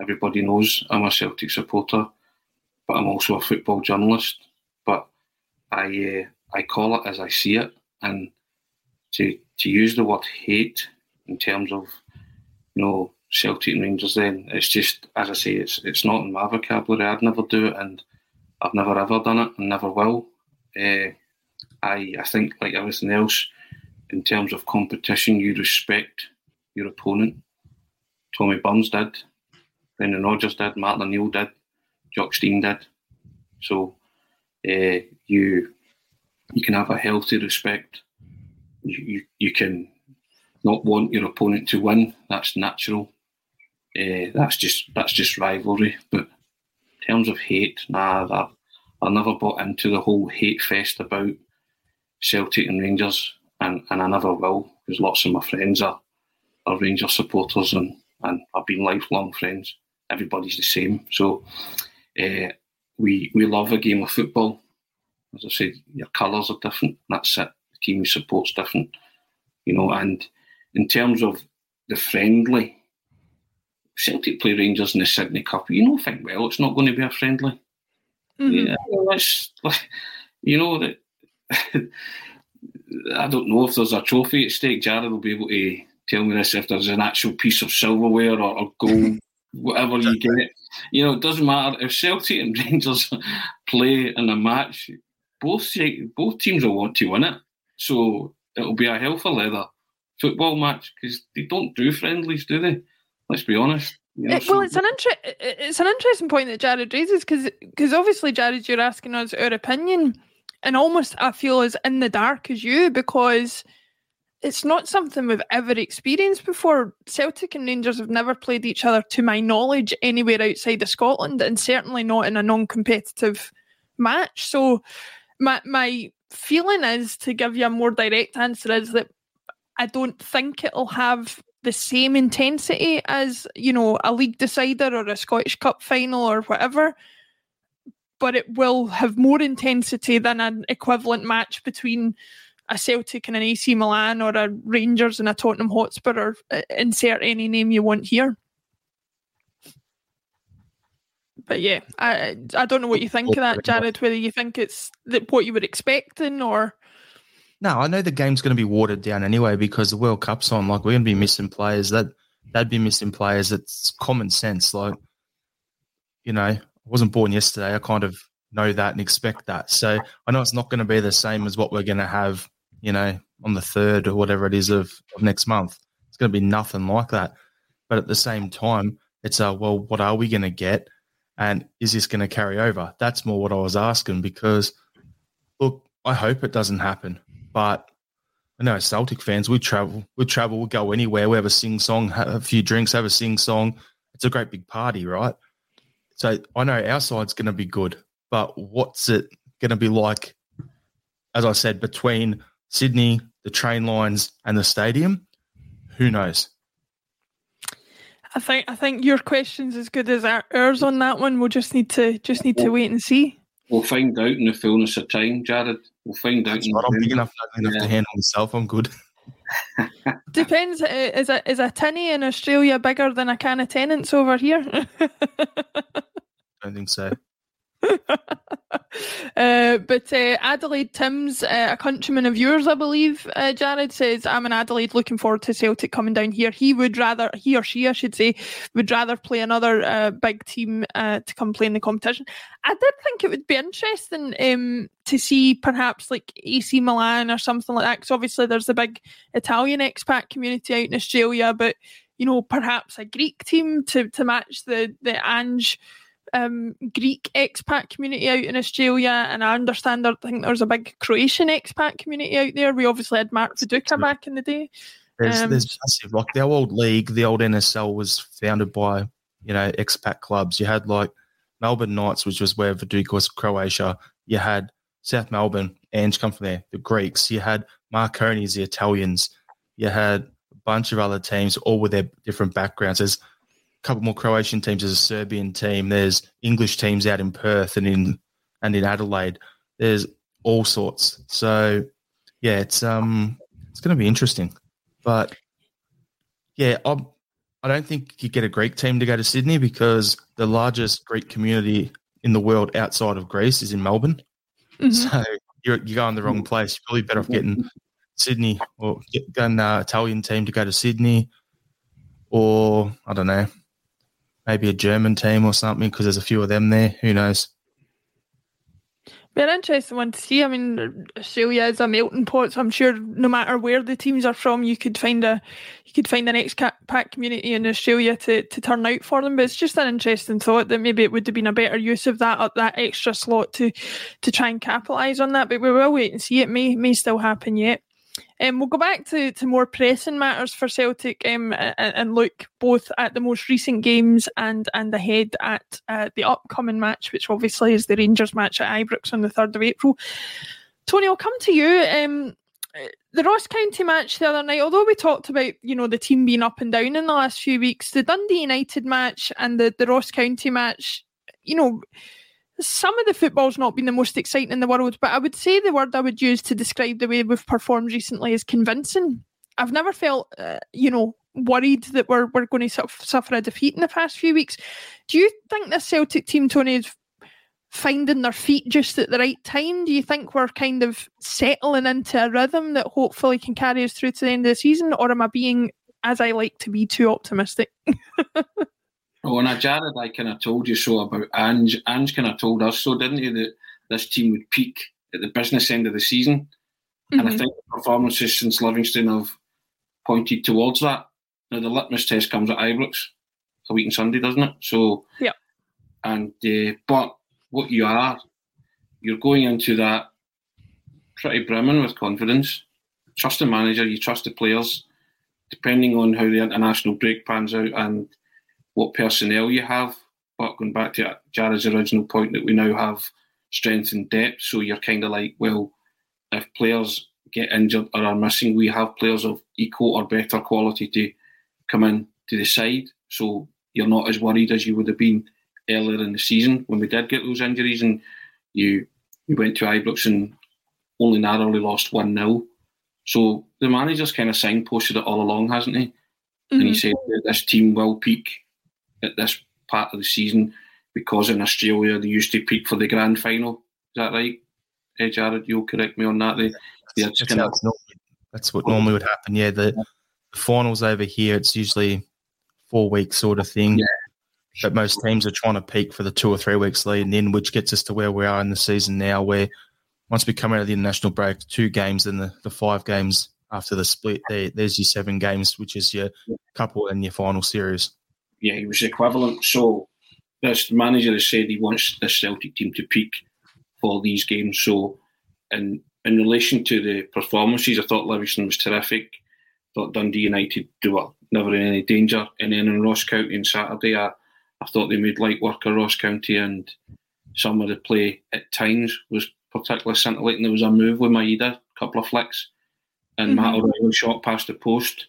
Everybody knows I'm a Celtic supporter, but I'm also a football journalist. But I uh, I call it as I see it, and to to use the word hate in terms of you know Celtic Rangers, then it's just as I say, it's it's not in my vocabulary. I'd never do it, and I've never ever done it, and never will. Uh, I I think like everything else, in terms of competition, you respect your opponent. Tommy Burns did, Brendan Rodgers did, Martin O'Neill did, Jock Stein did. So uh, you you can have a healthy respect. You, you, you can not want your opponent to win. That's natural. Uh, that's just that's just rivalry. But terms of hate, nah, I, I never bought into the whole hate fest about Celtic and Rangers, and, and I never will, because lots of my friends are, are Rangers supporters, and, and I've been lifelong friends. Everybody's the same. So uh, we we love a game of football. As I said, your colours are different. That's it. The team you support's different. You know, and in terms of the friendly, Celtic play Rangers in the Sydney Cup. You know, think well, it's not going to be a friendly. Mm-hmm. Yeah, like, you know that I don't know if there's a trophy at stake. Jarrod will be able to tell me this if there's an actual piece of silverware or, or gold, whatever you get. You know, it doesn't matter if Celtic and Rangers play in a match. Both both teams will want to win it, so it'll be a hell for leather football match because they don't do friendlies, do they? Let's be honest. You know, it, well, it's an inter- it's an interesting point that Jarrod raises because because obviously Jarrod, you're asking us our opinion and almost I feel as in the dark as you because it's not something we've ever experienced before. Celtic and Rangers have never played each other, to my knowledge, anywhere outside of Scotland, and certainly not in a non-competitive match. So, my my feeling is to give you a more direct answer is that I don't think it'll have the same intensity as you know a league decider or a Scottish Cup final or whatever but it will have more intensity than an equivalent match between a Celtic and an AC Milan or a Rangers and a Tottenham Hotspur or uh, insert any name you want here. But yeah, I I don't know what you think of that, Jarrod. Whether you think it's what you were expecting or. No, I know the game's going to be watered down anyway because the World Cup's on. Like we're going to be missing players. That they'd be missing players. It's common sense. Like, you know, I wasn't born yesterday. I kind of know that and expect that. So I know it's not going to be the same as what we're going to have, you know, on the third or whatever it is of, of next month. It's going to be nothing like that. But at the same time, it's a well, what are we going to get? And is this going to carry over? That's more what I was asking because, look, I hope it doesn't happen. But I know Celtic fans, we travel, we travel, we go anywhere, we have a sing song, have a few drinks, have a sing song. It's a great big party, right? So I know our side's going to be good, but what's it going to be like? As I said, between Sydney, the train lines, and the stadium, who knows? I think I think your question's as good as ours on that one. We'll just need to just need to wait and see. We'll find out in the fullness of time, Jarrod. We'll find out. Right, I'm big enough, enough yeah. to handle myself. I'm good. Depends. Uh, is a is a tinny in Australia bigger than a can of Tennent's over here? I don't think so. Uh, but uh, Adelaide Timms, uh, a countryman of yours, I believe, uh, Jarrod says, "I'm in Adelaide, looking forward to Celtic coming down here. He would rather, he or she, I should say, would rather play another uh, big team uh, to come play in the competition. I did think it would be interesting um, to see perhaps like AC Milan or something like that, because obviously there's a big Italian expat community out in Australia, but you know, perhaps a Greek team to to match the the Ange." Um, Greek expat community out in Australia, and I understand there, I think there's a big Croatian expat community out there. We obviously had Mark Viduka back in the day. There's, um, there's massive, like the old league, the old NSL was founded by you know expat clubs. You had like Melbourne Knights, which was where Viduka was, Croatia. You had South Melbourne, Ange come from there, the Greeks. You had Marconi's, the Italians. You had a bunch of other teams, all with their different backgrounds. There's couple more Croatian teams. There's a Serbian team. There's English teams out in Perth and in and in Adelaide. There's all sorts. So yeah, it's um it's going to be interesting. But yeah, I'm, I don't think you get a Greek team to go to Sydney because the largest Greek community in the world outside of Greece is in Melbourne. Mm-hmm. So you're you're going the wrong place. You're probably better off getting Sydney or getting an Italian team to go to Sydney, or I don't know, maybe a German team or something because there's a few of them there. Who knows? An interesting one to see. I mean, Australia is a melting pot, so I'm sure no matter where the teams are from, you could find a you could find an expat community in Australia to, to turn out for them. But it's just an interesting thought that maybe it would have been a better use of that that extra slot to to try and capitalise on that. But we will wait and see. It may may still happen yet. Um, we'll go back to, to more pressing matters for Celtic um, and, and, look both at the most recent games and and ahead at uh, the upcoming match, which obviously is the Rangers match at Ibrox on the 3rd of April. Tony, I'll come to you. Um, the Ross County match the other night, although we talked about, you know, the team being up and down in the last few weeks, the Dundee United match and the, the Ross County match, you know, some of the football's not been the most exciting in the world, but I would say the word I would use to describe the way we've performed recently is convincing. I've never felt, uh, you know, worried that we're we're going to suffer a defeat in the past few weeks. Do you think the Celtic team, Tony, is finding their feet just at the right time? Do you think we're kind of settling into a rhythm that hopefully can carry us through to the end of the season, or am I being, as I like to be, too optimistic? Oh, and Jarrod, I kind of told you so about Ange. Ange kind of told us so, didn't he, that this team would peak at the business end of the season. Mm-hmm. And I mm-hmm. think the performances since Livingston have pointed towards that. Now, the litmus test comes at Ibrox a week on Sunday, doesn't it? So, yeah. And, uh, but what you are, you're going into that pretty brimming with confidence. Trust the manager, you trust the players, depending on how the international break pans out and what personnel you have. But going back to Jarrod's original point that we now have strength and depth, so you're kind of like, well, if players get injured or are missing, we have players of equal or better quality to come in to the side. So you're not as worried as you would have been earlier in the season when we did get those injuries and you you went to Ibrox and only narrowly lost 1 0. So the manager's kind of signposted it all along, hasn't he? Mm-hmm. And he said that this team will peak at this part of the season because in Australia they used to peak for the grand final. Is that right? Hey, Jarrod, you'll correct me on that. They, they that's, kind of, that's what normally would happen. Yeah, the, the finals over here, it's usually four weeks sort of thing. Yeah. But most teams are trying to peak for the two or three weeks leading in, which gets us to where we are in the season now, where once we come out of the international break, two games and the, the five games after the split, there, there's your seven games, which is your couple and your final series. Yeah, he was equivalent. So this manager has said he wants the Celtic team to peak for these games. So in in relation to the performances, I thought Livingston was terrific. I thought Dundee United do well, never in any danger. And then in Ross County on Saturday, I, I thought they made light work of Ross County and some of the play at times was particularly scintillating. There was a move with Maeda, a couple of flicks, and mm-hmm. Matt O'Riley shot past the post,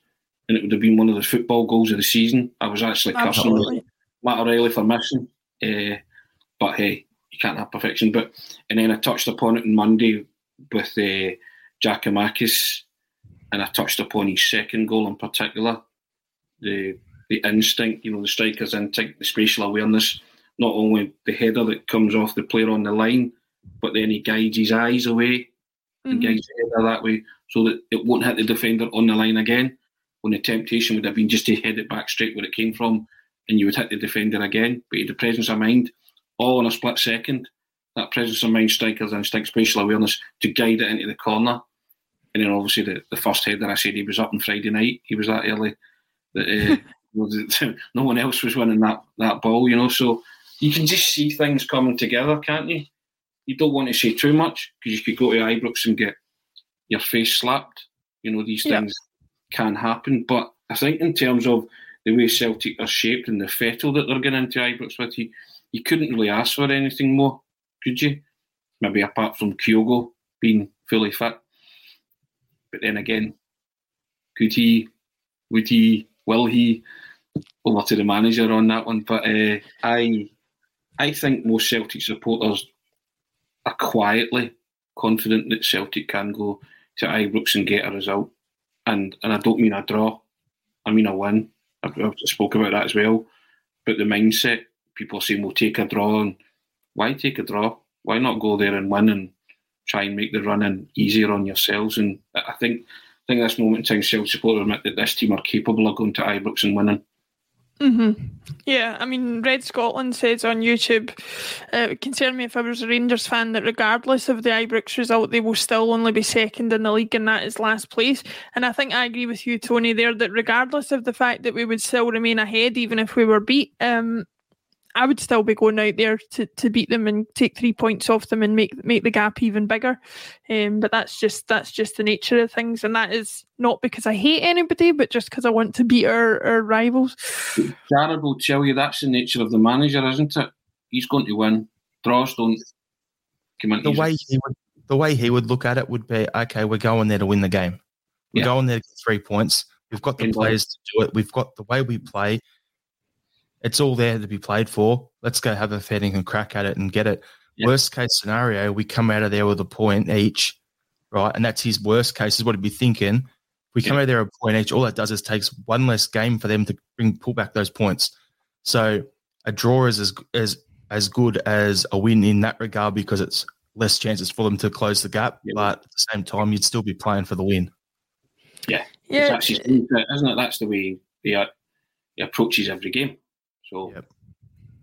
and it would have been one of the football goals of the season. I was actually cursing Matt O'Riley for missing, uh, but hey, you can't have perfection. But and then I touched upon it on Monday with uh, Giakoumakis, and I touched upon his second goal in particular, the the instinct, you know, the striker's instinct, the spatial awareness, not only the header that comes off the player on the line, but then he guides his eyes away and mm-hmm. guides the header that way so that it won't hit the defender on the line again. When the temptation would have been just to head it back straight where it came from, and you would hit the defender again. But he had the presence of mind, all in a split second. That presence of mind, striker's instinct, spatial awareness to guide it into the corner. And then obviously the, the first header, I said he was up on Friday night. He was that early that uh, no one else was winning that, that ball, you know. So you can just see things coming together, can't you? You don't want to say too much because you could go to Ibrox and get your face slapped. You know, these things can happen. But I think in terms of the way Celtic are shaped and the fettle that they're getting into Ibrox with, you, you couldn't really ask for anything more, could you? Maybe apart from Kyogo being fully fit. But then again, could he, would he, will he? Over to the manager on that one. But uh, I, I think most Celtic supporters are quietly confident that Celtic can go to Ibrox and get a result. And and I don't mean a draw, I mean a win. I've, I've spoke about that as well. But the mindset, people are saying we'll take a draw and why take a draw? Why not go there and win and try and make the running easier on yourselves? And I think I think this moment in time Celtic supporters admit that this team are capable of going to Ibrox and winning. Mm-hmm. Yeah, I mean, Red Scotland says on YouTube, uh, would concern me if I was a Rangers fan that regardless of the Ibrox result, they will still only be second in the league, and that is last place. And I think I agree with you, Tony, there that regardless of the fact that we would still remain ahead, even if we were beat, um, I would still be going out there to, to beat them and take three points off them and make make the gap even bigger. Um, but that's just that's just the nature of things, and that is not because I hate anybody, but just because I want to beat our, our rivals. Jarrod will tell you that's the nature of the manager, isn't it? He's going to win. Draws don't come in. The way he would the way he would look at it would be okay. We're going there to win the game. We're yeah. going there to get three points. We've got the players to do it. We've got the way we play it's all there to be played for. Let's go have a fair and crack at it and get it. Yep. Worst case scenario, we come out of there with a point each, right? And that's his worst case, is what he'd be thinking. If we come out of there a point each, all that does is takes one less game for them to bring pull back those points. So a draw is as as as good as a win in that regard because it's less chances for them to close the gap. Yep. But at the same time, you'd still be playing for the win. Yeah, yeah, isn't it? That's the way he, he approaches every game. So yep.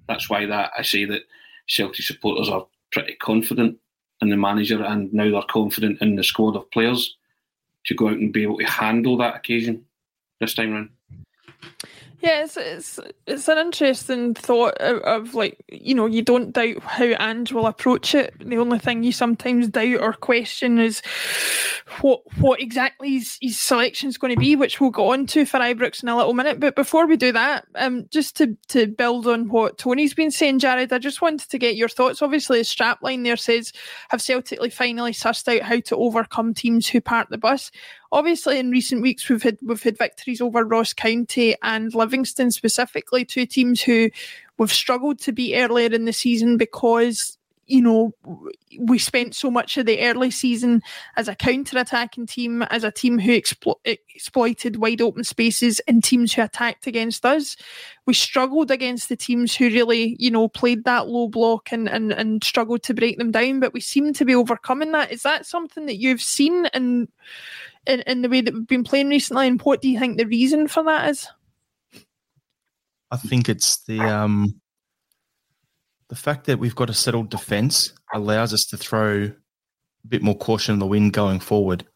that's why that I say that Celtic supporters are pretty confident in the manager, and now they're confident in the squad of players to go out and be able to handle that occasion this time round. Yeah, it's, it's it's an interesting thought of, of, like you know you don't doubt how Ange will approach it. The only thing you sometimes doubt or question is what what exactly his, his selection is going to be, which we'll go on to for Ibrox in a little minute. But before we do that, um, just to to build on what Tony's been saying, Jarrod, I just wanted to get your thoughts. Obviously, the strapline there says, "Have Celtic finally sussed out how to overcome teams who park the bus?" Obviously in recent weeks we've had we've had victories over Ross County and Livingston specifically, two teams who we've struggled to beat earlier in the season because you know, we spent so much of the early season as a counter-attacking team, as a team who explo- exploited wide open spaces and teams who attacked against us. We struggled against the teams who really, you know, played that low block and, and, and struggled to break them down, but we seem to be overcoming that. Is that something that you've seen and in, in the way that we've been playing recently, and what do you think the reason for that is? I think it's the um, the fact that we've got a settled defence allows us to throw a bit more caution in the wind going forward.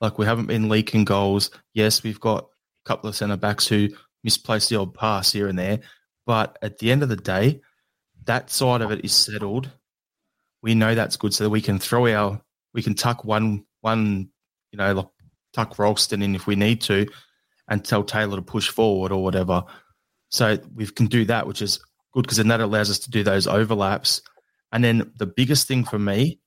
Like we haven't been leaking goals. Yes, we've got a couple of centre backs who misplace the odd pass here and there, but at the end of the day, that side of it is settled. We know that's good, so that we can throw our we can tuck one one you know like tuck Ralston in if we need to, and tell Taylor to push forward or whatever. So we can do that, which is good because then that allows us to do those overlaps. And then the biggest thing for me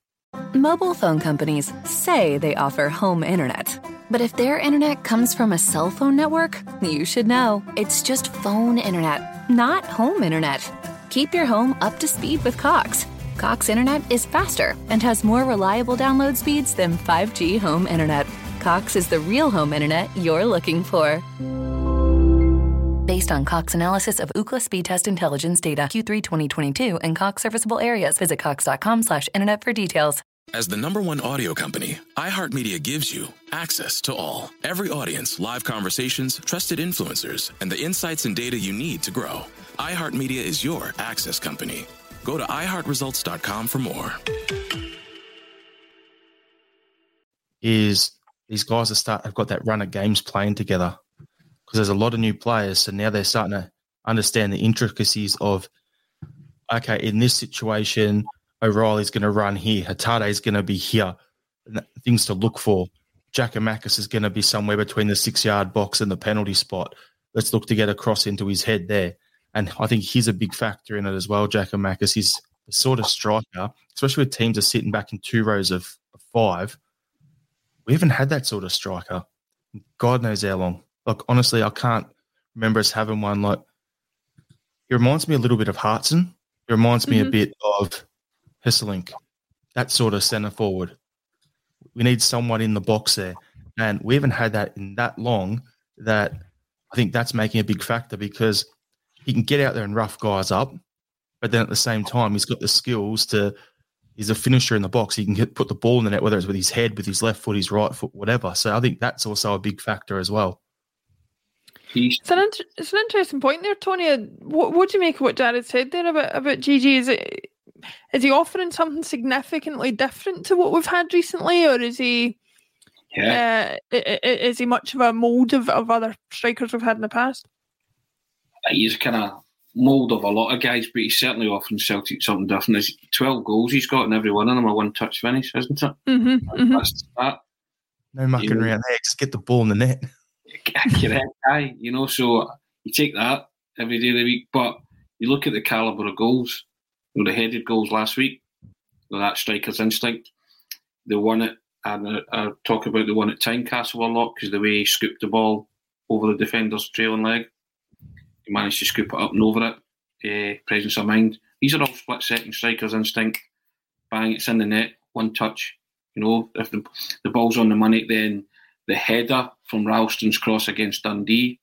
Mobile phone companies say they offer home internet. But if their internet comes from a cell phone network, you should know. It's just phone internet, not home internet. Keep your home up to speed with Cox. Cox internet is faster and has more reliable download speeds than 5G home internet. Cox is the real home internet you're looking for. Based on Cox analysis of Ookla speed test intelligence data Q3 2022 and Cox serviceable areas, visit cox.com/internet for details. As the number one audio company, iHeartMedia gives you access to all. Every audience, live conversations, trusted influencers, and the insights and data you need to grow. iHeartMedia is your access company. Go to iHeartResults.com for more. is these guys are start have got that run of games playing together because there's a lot of new players, so now they're starting to understand the intricacies of okay, in this situation, O'Riley's going to run here, Hatate's going to be here, things to look for. Giakoumakis is going to be somewhere between the six yard box and the penalty spot. Let's look to get a cross into his head there. And I think he's a big factor in it as well, Giakoumakis. He's the sort of striker, especially with teams are sitting back in two rows of five. We haven't had that sort of striker. God knows how long. Like, honestly, I can't remember us having one like he reminds me a little bit of Hartson. He reminds me Mm-hmm. a bit of Hesselink, that sort of centre forward. We need someone in the box there. And we haven't had that in that long that I think that's making a big factor because he can get out there and rough guys up, but then at the same time, he's got the skills to. He's a finisher in the box. He can get, put the ball in the net, whether it's with his head, with his left foot, his right foot, whatever. So I think that's also a big factor as well. It's an, inter- it's an interesting point there, Tony. Uh, What, what do you make of what Jarrod said there about about GG? Is it is he offering something significantly different to what we've had recently, or is he? Yeah. Uh, i- i- is he much of a mold of, of other strikers we've had in the past? he's kind of mould of a lot of guys, but he's certainly offering Celtic something different. There's 12 goals he's got, and every one of them a one touch finish, isn't it? Mm-hmm, mm-hmm. That's the start. No mucking Yeah. around there. Just get the ball in the net. Correct guy, you know. So you take that every day of the week, but you look at the calibre of goals. You know, the headed goals last week, with that striker's instinct. The one at, and I, I talk about the one at Tynecastle a lot because the way he scooped the ball over the defender's trailing leg, he managed to scoop it up and over it. Uh, presence of mind. These are all split second strikers' instinct. Bang, it's in the net, one touch. You know, if the, the ball's on the money, then the header from Ralston's cross against Dundee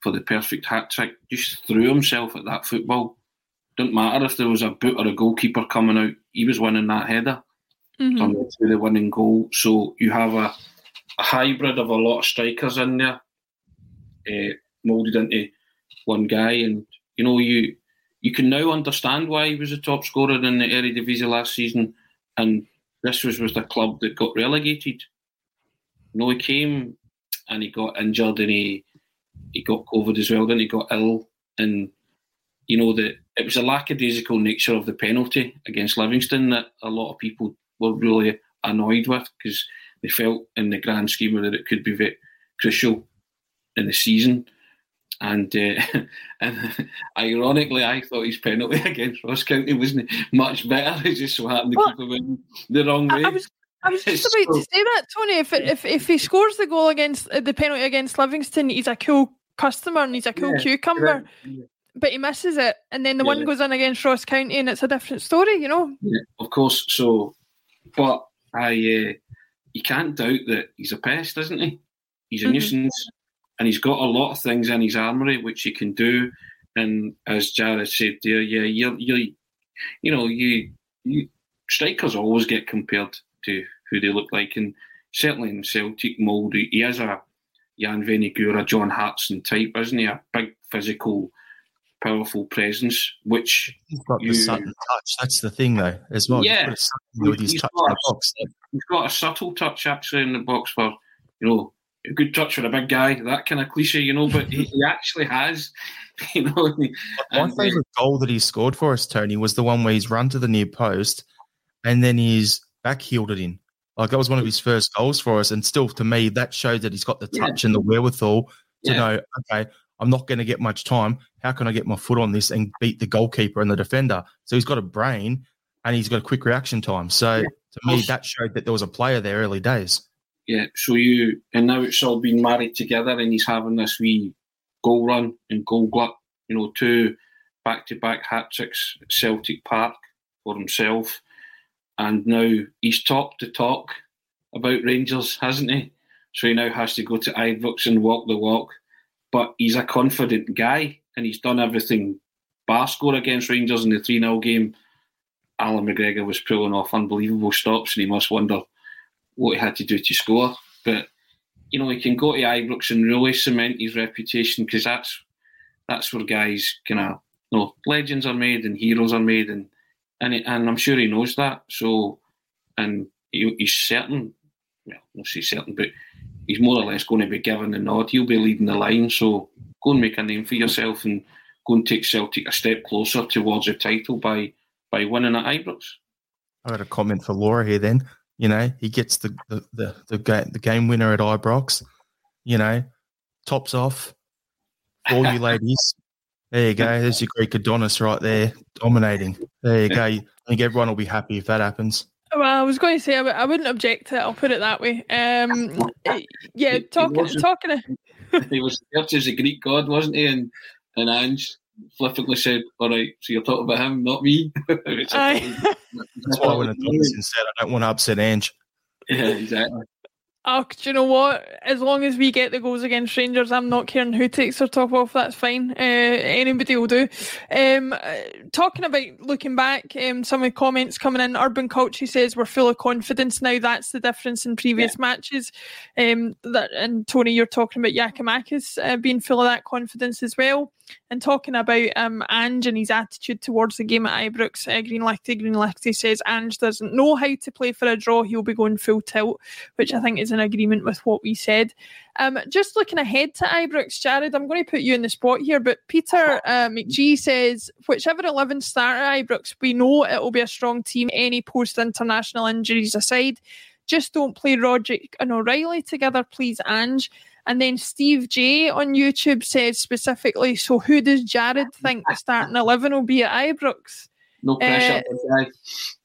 for the perfect hat trick just threw himself at that football. Didn't matter if there was a boot or a goalkeeper coming out, he was winning that header Mm-hmm. the winning goal. So you have a, a hybrid of a lot of strikers in there, uh, moulded into one guy, and you know you you can now understand why he was a top scorer in the Eredivisie last season, and this was with the club that got relegated. You know, he came and he got injured and he he got COVID as well. Then he got ill, and you know that it was a lackadaisical nature of the penalty against Livingston that a lot of people were really annoyed with because they felt in the grand scheme that it could be very crucial in the season. And uh, and ironically, I thought his penalty against Ross County wasn't much better. It just so happened to Well, keep him in the wrong way. I was I was just about to say that, Tony. If if if he scores the goal against uh, the penalty against Livingston, he's a cool customer and he's a cool Yeah, cucumber. correct. But he misses it, and then the one goes in against Ross County, and it's a different story, you know. Yeah, of course. So, but I, uh, you can't doubt that he's a pest, isn't he? He's a Mhm. nuisance, and he's got a lot of things in his armory which he can do. And as Jarrod said there, yeah, you, you, you know, you, you strikers always get compared to who they look like, and certainly in Celtic mould, he is a Jan Vennegoor, John Hartson type, isn't he? A big physical powerful presence, which he's got you, the Sutton touch. That's the thing, though, as well. Yeah, with his he's touch got in a- the box. He's got a subtle touch actually in the box for you know a good touch for a big guy. That kind of cliche, you know, but he, he actually has, you know. My and, uh, favourite goal that he scored for us, Tony, was the one where he's run to the near post and then he's back heeled it in. Like that was one of his first goals for us, and still to me that showed that he's got the Yeah. touch and the wherewithal to Yeah. know. Okay, I'm not going to get much time. How can I get my foot on this and beat the goalkeeper and the defender? So he's got a brain and he's got a quick reaction time. So to me, that showed that there was a player there early days. Yeah, so you and now it's all been married together, and he's having this wee goal run and goal glut. You know, two back-to-back hat tricks at Celtic Park for himself, and now he's talked to talk about Rangers, hasn't he? So he now has to go to Ibrox and walk the walk. But he's a confident guy, and he's done everything. Bar score against Rangers in the 3 0 game. Allan McGregor was pulling off unbelievable stops, and he must wonder what he had to do to score. But you know, he can go to Ibrox and really cement his reputation because that's that's where guys kind of uh, you know legends are made and heroes are made, and and and I'm sure he knows that. So, and he, he's certain, well, not say certain, but he's more or less going to be given the nod. He'll be leading the line. So go and make a name for yourself and go and take Celtic a step closer towards the title by by winning at Ibrox. I got a comment for Laura here. Then you know he gets the the the, the, game, the game winner at Ibrox. You know, tops off. For all you ladies, there you go. There's your Greek Adonis right there, dominating. There you go. I think everyone will be happy if that happens. Well, I was going to say I w- I wouldn't object to it. I'll put it that way. Um, yeah, talking wasn't- talking. of- he was referred to as a Greek god, wasn't he? And and Ange flippantly said, "All right, so you're talking about him, not me." Which I Aye. thought was- That's why when Adonis said, "I don't want to upset Ange." yeah, exactly. Oh, do you know what? As long as we get the goals against Rangers, I'm not caring who takes their top off. That's fine. Uh, anybody will do. Um, uh, talking about looking back, um, some of the comments coming in. Urban Culture says we're full of confidence now. That's the difference in previous matches. Um, that and Tony, you're talking about Giakoumakis uh, being full of that confidence as well. And talking about um, Ange and his attitude towards the game at Ibrox, uh, Green Lechty, Green Lechty says Ange doesn't know how to play for a draw. He'll be going full tilt, which I think is in agreement with what we said. Um, just looking ahead to Ibrox, Jarrod, I'm going to put you in the spot here, but Peter uh, McGee says whichever 11 start at Ibrox, we know it will be a strong team, any post international injuries aside. Just don't play Roderick and O'Riley together, please, Ange. And then Steve J on YouTube says specifically, so who does Jarrod think the starting 11 will be at Ibrox? No pressure, Uh.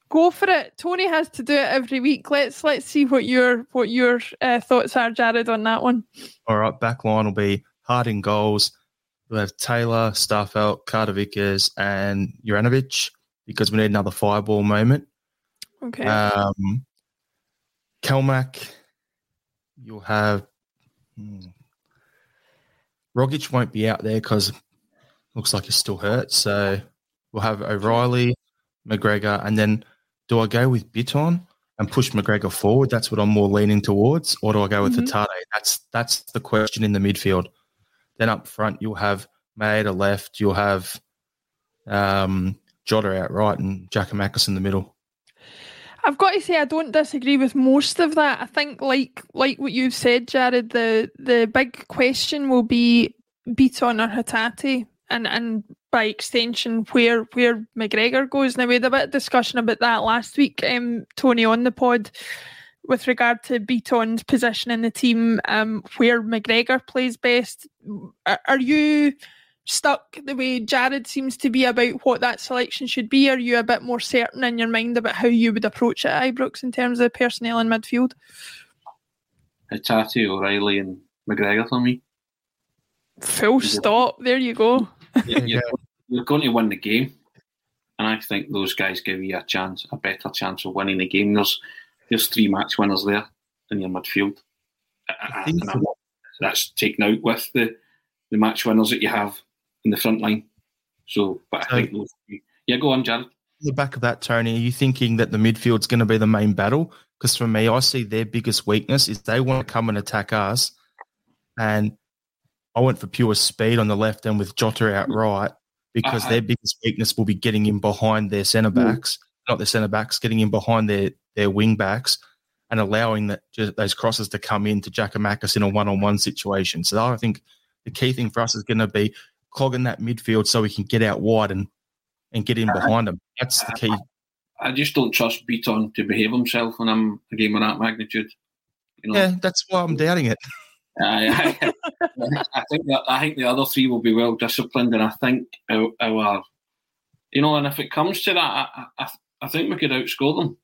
Go for it. Tony has to do it every week. Let's let's see what your what your uh, thoughts are, Jarrod, on that one. All right, back line will be Harding goals. We'll have Taylor, Starfelt, Carter Vickers, and Juranovic because we need another fireball moment. Okay. Um, Kelmac, you'll have hmm, Rogic won't be out there because looks like he's still hurt. So we'll have O'Riley, McGregor, and then do I go with Bitton and push McGregor forward? That's what I'm more leaning towards, or do I go with Mhm. Hatate? That's that's the question in the midfield. Then up front, you'll have Maeda left, you'll have um, Jota out right, and Giakoumakis in the middle. I've got to say I don't disagree with most of that. I think like like what you've said, Jarrod, the the big question will be Bitton or Hatate and and by extension where where McGregor goes. Now we had a bit of discussion about that last week, um, Tony on the pod with regard to Bitton's position in the team, um, where McGregor plays best. Are, are you stuck the way Jarrod seems to be about what that selection should be? Are you a bit more certain in your mind about how you would approach it at Ibrox in terms of personnel in midfield? Hatate, O'Riley, and McGregor for me. Full stop. There you go. You're, you're, you're going to win the game, and I think those guys give you a chance, a better chance of winning the game. There's there's three match winners there in your midfield. And that's taken out with the, the match winners that you have in the front line. So, but I So- think those. Yeah, go on, Jarrod. On the back of that, Tony, are you thinking that the midfield's going to be the main battle? Because for me, I see their biggest weakness is they want to come and attack us, and I went for pure speed on the left end with Jota out right. because uh-huh. their biggest weakness will be getting in behind their centre mm. backs, not their centre backs, getting in behind their their wing backs and allowing that those crosses to come in to Giakoumakis in a one on one situation. So I think the key thing for us is going to be clogging that midfield so we can get out wide and and get in uh-huh. behind them. That's the uh, key. I just don't trust Bitton to behave himself when I'm a game of that magnitude. You know? Yeah, that's why I'm doubting it. I, I, I think that I think the other three will be well disciplined, and I think our, our you know, and if it comes to that, I, I, I think we could outscore them.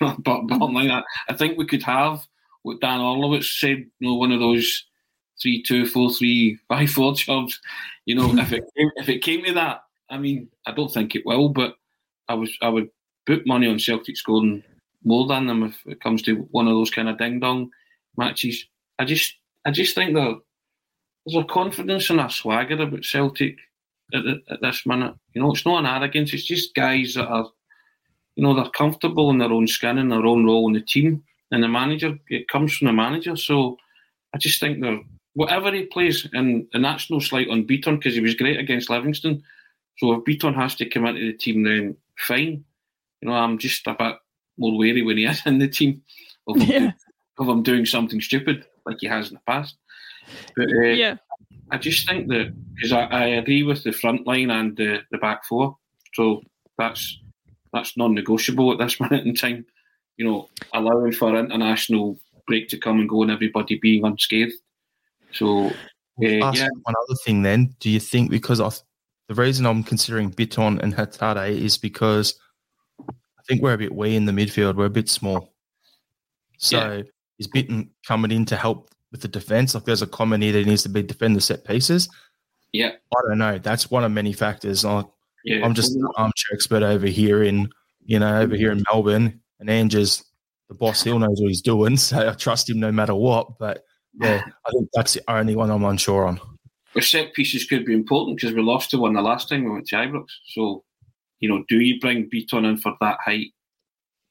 but bottom line, I, I think we could have what Dan Orlovich said, you know, one of those three two four three five four jobs. You know, if it came, if it came to that, I mean, I don't think it will, but I was I would put money on Celtic scoring more than them if it comes to one of those kind of ding dong matches. I just I just think that there's a confidence and a swagger about Celtic at, at, this minute. You know, it's not an arrogance. It's just guys that are, you know, they're comfortable in their own skin and their own role in the team. And the manager, it comes from the manager. So I just think they're whatever he plays, and, and that's no slight on Bitton because he was great against Livingston. So if Bitton has to come into the team, then fine. You know, I'm just a bit more wary when he is in the team of yeah. Doing, of him doing something stupid like he has in the past. But uh, yeah, I just think that because I, I, agree with the front line and the, the back four, so that's that's non-negotiable at this minute in time. You know, allowing for international break to come and go and everybody being unscathed. So, uh, yeah. One other thing, then, do you think because of the reason I'm considering Bitton and Hatate is because I think we're a bit wee in the midfield. We're a bit small. So yeah. Is Bitton coming in to help with the defense? Like there's a comment here that needs to be defend the set pieces. Yeah. I don't know. That's one of many factors. I, yeah. I'm just an armchair expert over here in, you know, over here in Melbourne. And Andrew's the boss. He'll knows what he's doing. So I trust him no matter what. But yeah, I think that's the only one I'm unsure on. The set pieces could be important because we lost to one the last time we went to Ibrox. So, you know, do you bring Bitton in for that height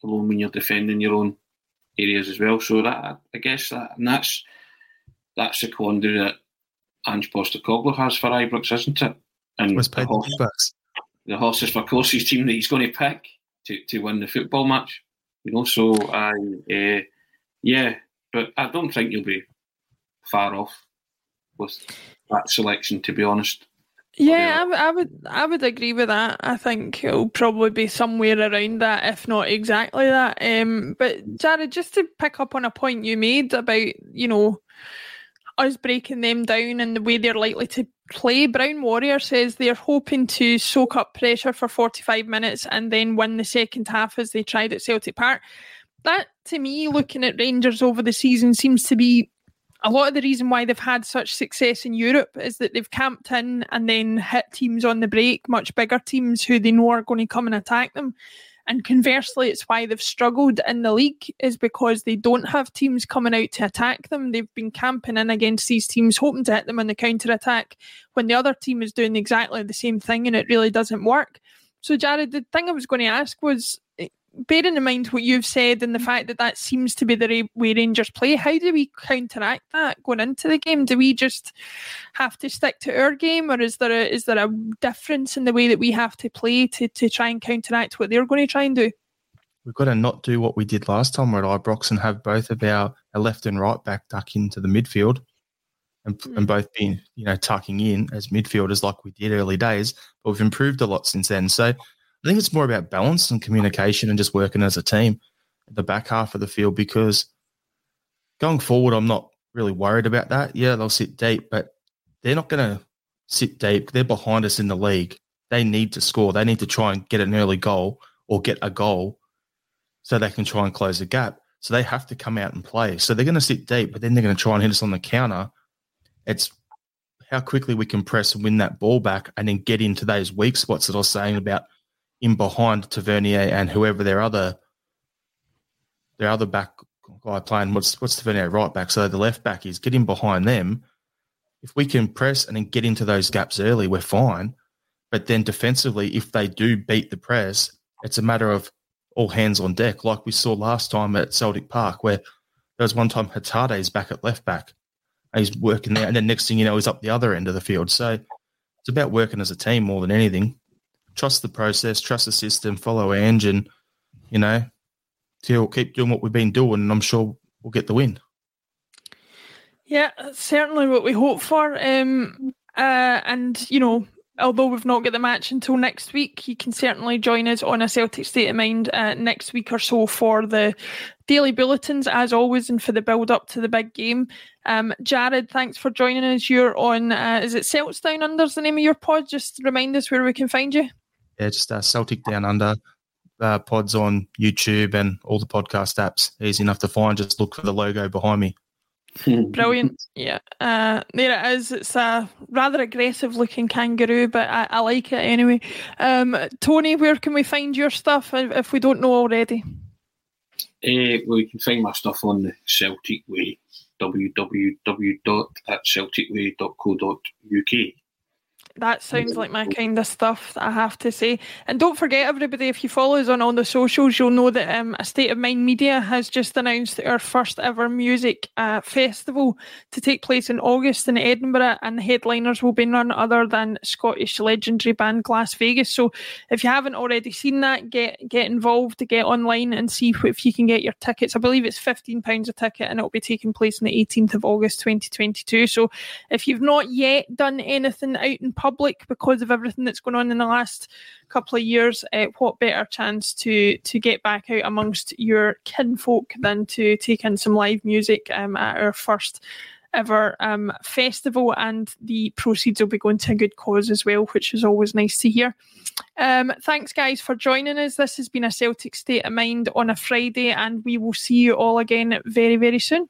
alone when you're defending your own areas as well? So that I guess that and that's that's the quandary that Ange Postecoglou has for Ibrox, isn't it? And the, horse, the horses for courses team that he's going to pick to, to win the football match. You know, so I uh, yeah, but I don't think you'll be far off with that selection, to be honest. Yeah, I, I would I would agree with that. I think it'll probably be somewhere around that, if not exactly that. Um, but Jarrod, just to pick up on a point you made about you know us breaking them down and the way they're likely to play. Brown Warrior says they're hoping to soak up pressure for 45 minutes and then win the second half as they tried at Celtic Park. That, to me, looking at Rangers over the season, seems to be a lot of the reason why they've had such success in Europe is that they've camped in and then hit teams on the break, much bigger teams who they know are going to come and attack them. And conversely, it's why they've struggled in the league is because they don't have teams coming out to attack them. They've been camping in against these teams, hoping to hit them on the counter attack when the other team is doing exactly the same thing and it really doesn't work. So, Jarrod, the thing I was going to ask was eh, bearing in mind what you've said and the fact that that seems to be the way Rangers play, how do we counteract that going into the game? Do we just have to stick to our game, or is there a is there a difference in the way that we have to play to to try and counteract what they're going to try and do? We've got to not do what we did last time at Ibrox and have both of our, our left and right back duck into the midfield. And, mm. and both being, you know, tucking in as midfielders like we did early days, but we've improved a lot since then. So I think it's more about balance and communication and just working as a team at the back half of the field because going forward, I'm not really worried about that. Yeah, they'll sit deep, but they're not going to sit deep. They're behind us in the league. They need to score. They need to try and get an early goal or get a goal so they can try and close the gap. So they have to come out and play. So they're going to sit deep, but then they're going to try and hit us on the counter. It's how quickly we can press and win that ball back and then get into those weak spots that I was saying about – in behind Tavernier and whoever their other their other back guy playing. What's what's Tavernier right back? So the left back is getting behind them. If we can press and then get into those gaps early, we're fine. But then defensively, if they do beat the press, it's a matter of all hands on deck, like we saw last time at Celtic Park, where there was one time Hatate is back at left back. And he's working there, and then next thing you know, he's up the other end of the field. So it's about working as a team more than anything. Trust the process, trust the system, follow our engine, you know, till keep doing what we've been doing, and I'm sure we'll get the win. Yeah, certainly what we hope for. Um, uh, and you know, although we've not got the match until next week, you can certainly join us on a Celtic State of Mind uh, next week or so for the daily bulletins, as always, and for the build up to the big game. Um, Jarrod, thanks for joining us. You're on, uh, is it Celts Down Under's the name of your pod? Just remind us where we can find you. Yeah, just uh, Celtic Down Under. Uh, pods on YouTube and all the podcast apps. Easy enough to find. Just look for the logo behind me. Brilliant. Yeah. Uh, there it is. It's a rather aggressive looking kangaroo, but I, I like it anyway. Um, Tony, where can we find your stuff if, if we don't know already? Uh, well, you can find my stuff on the Celtic Way, www.celticway.co.uk. That sounds like my kind of stuff, I have to say. And don't forget, everybody, if you follow us on all the socials, you'll know that um, A State of Mind Media has just announced our first ever music uh, festival to take place in August in Edinburgh. And the headliners will be none other than Scottish legendary band Glasvegas. So if you haven't already seen that, get get involved, to get online and see if you can get your tickets. I believe it's £15 a ticket and it'll be taking place on the 18th of August 2022. So if you've not yet done anything out in public, public because of everything that's going on in the last couple of years, uh, what better chance to to get back out amongst your kinfolk than to take in some live music um, at our first ever um, festival, and the proceeds will be going to a good cause as well, which is always nice to hear. Um, thanks, guys, for joining us. This has been a Celtic State of Mind on a Friday, and we will see you all again very, very soon.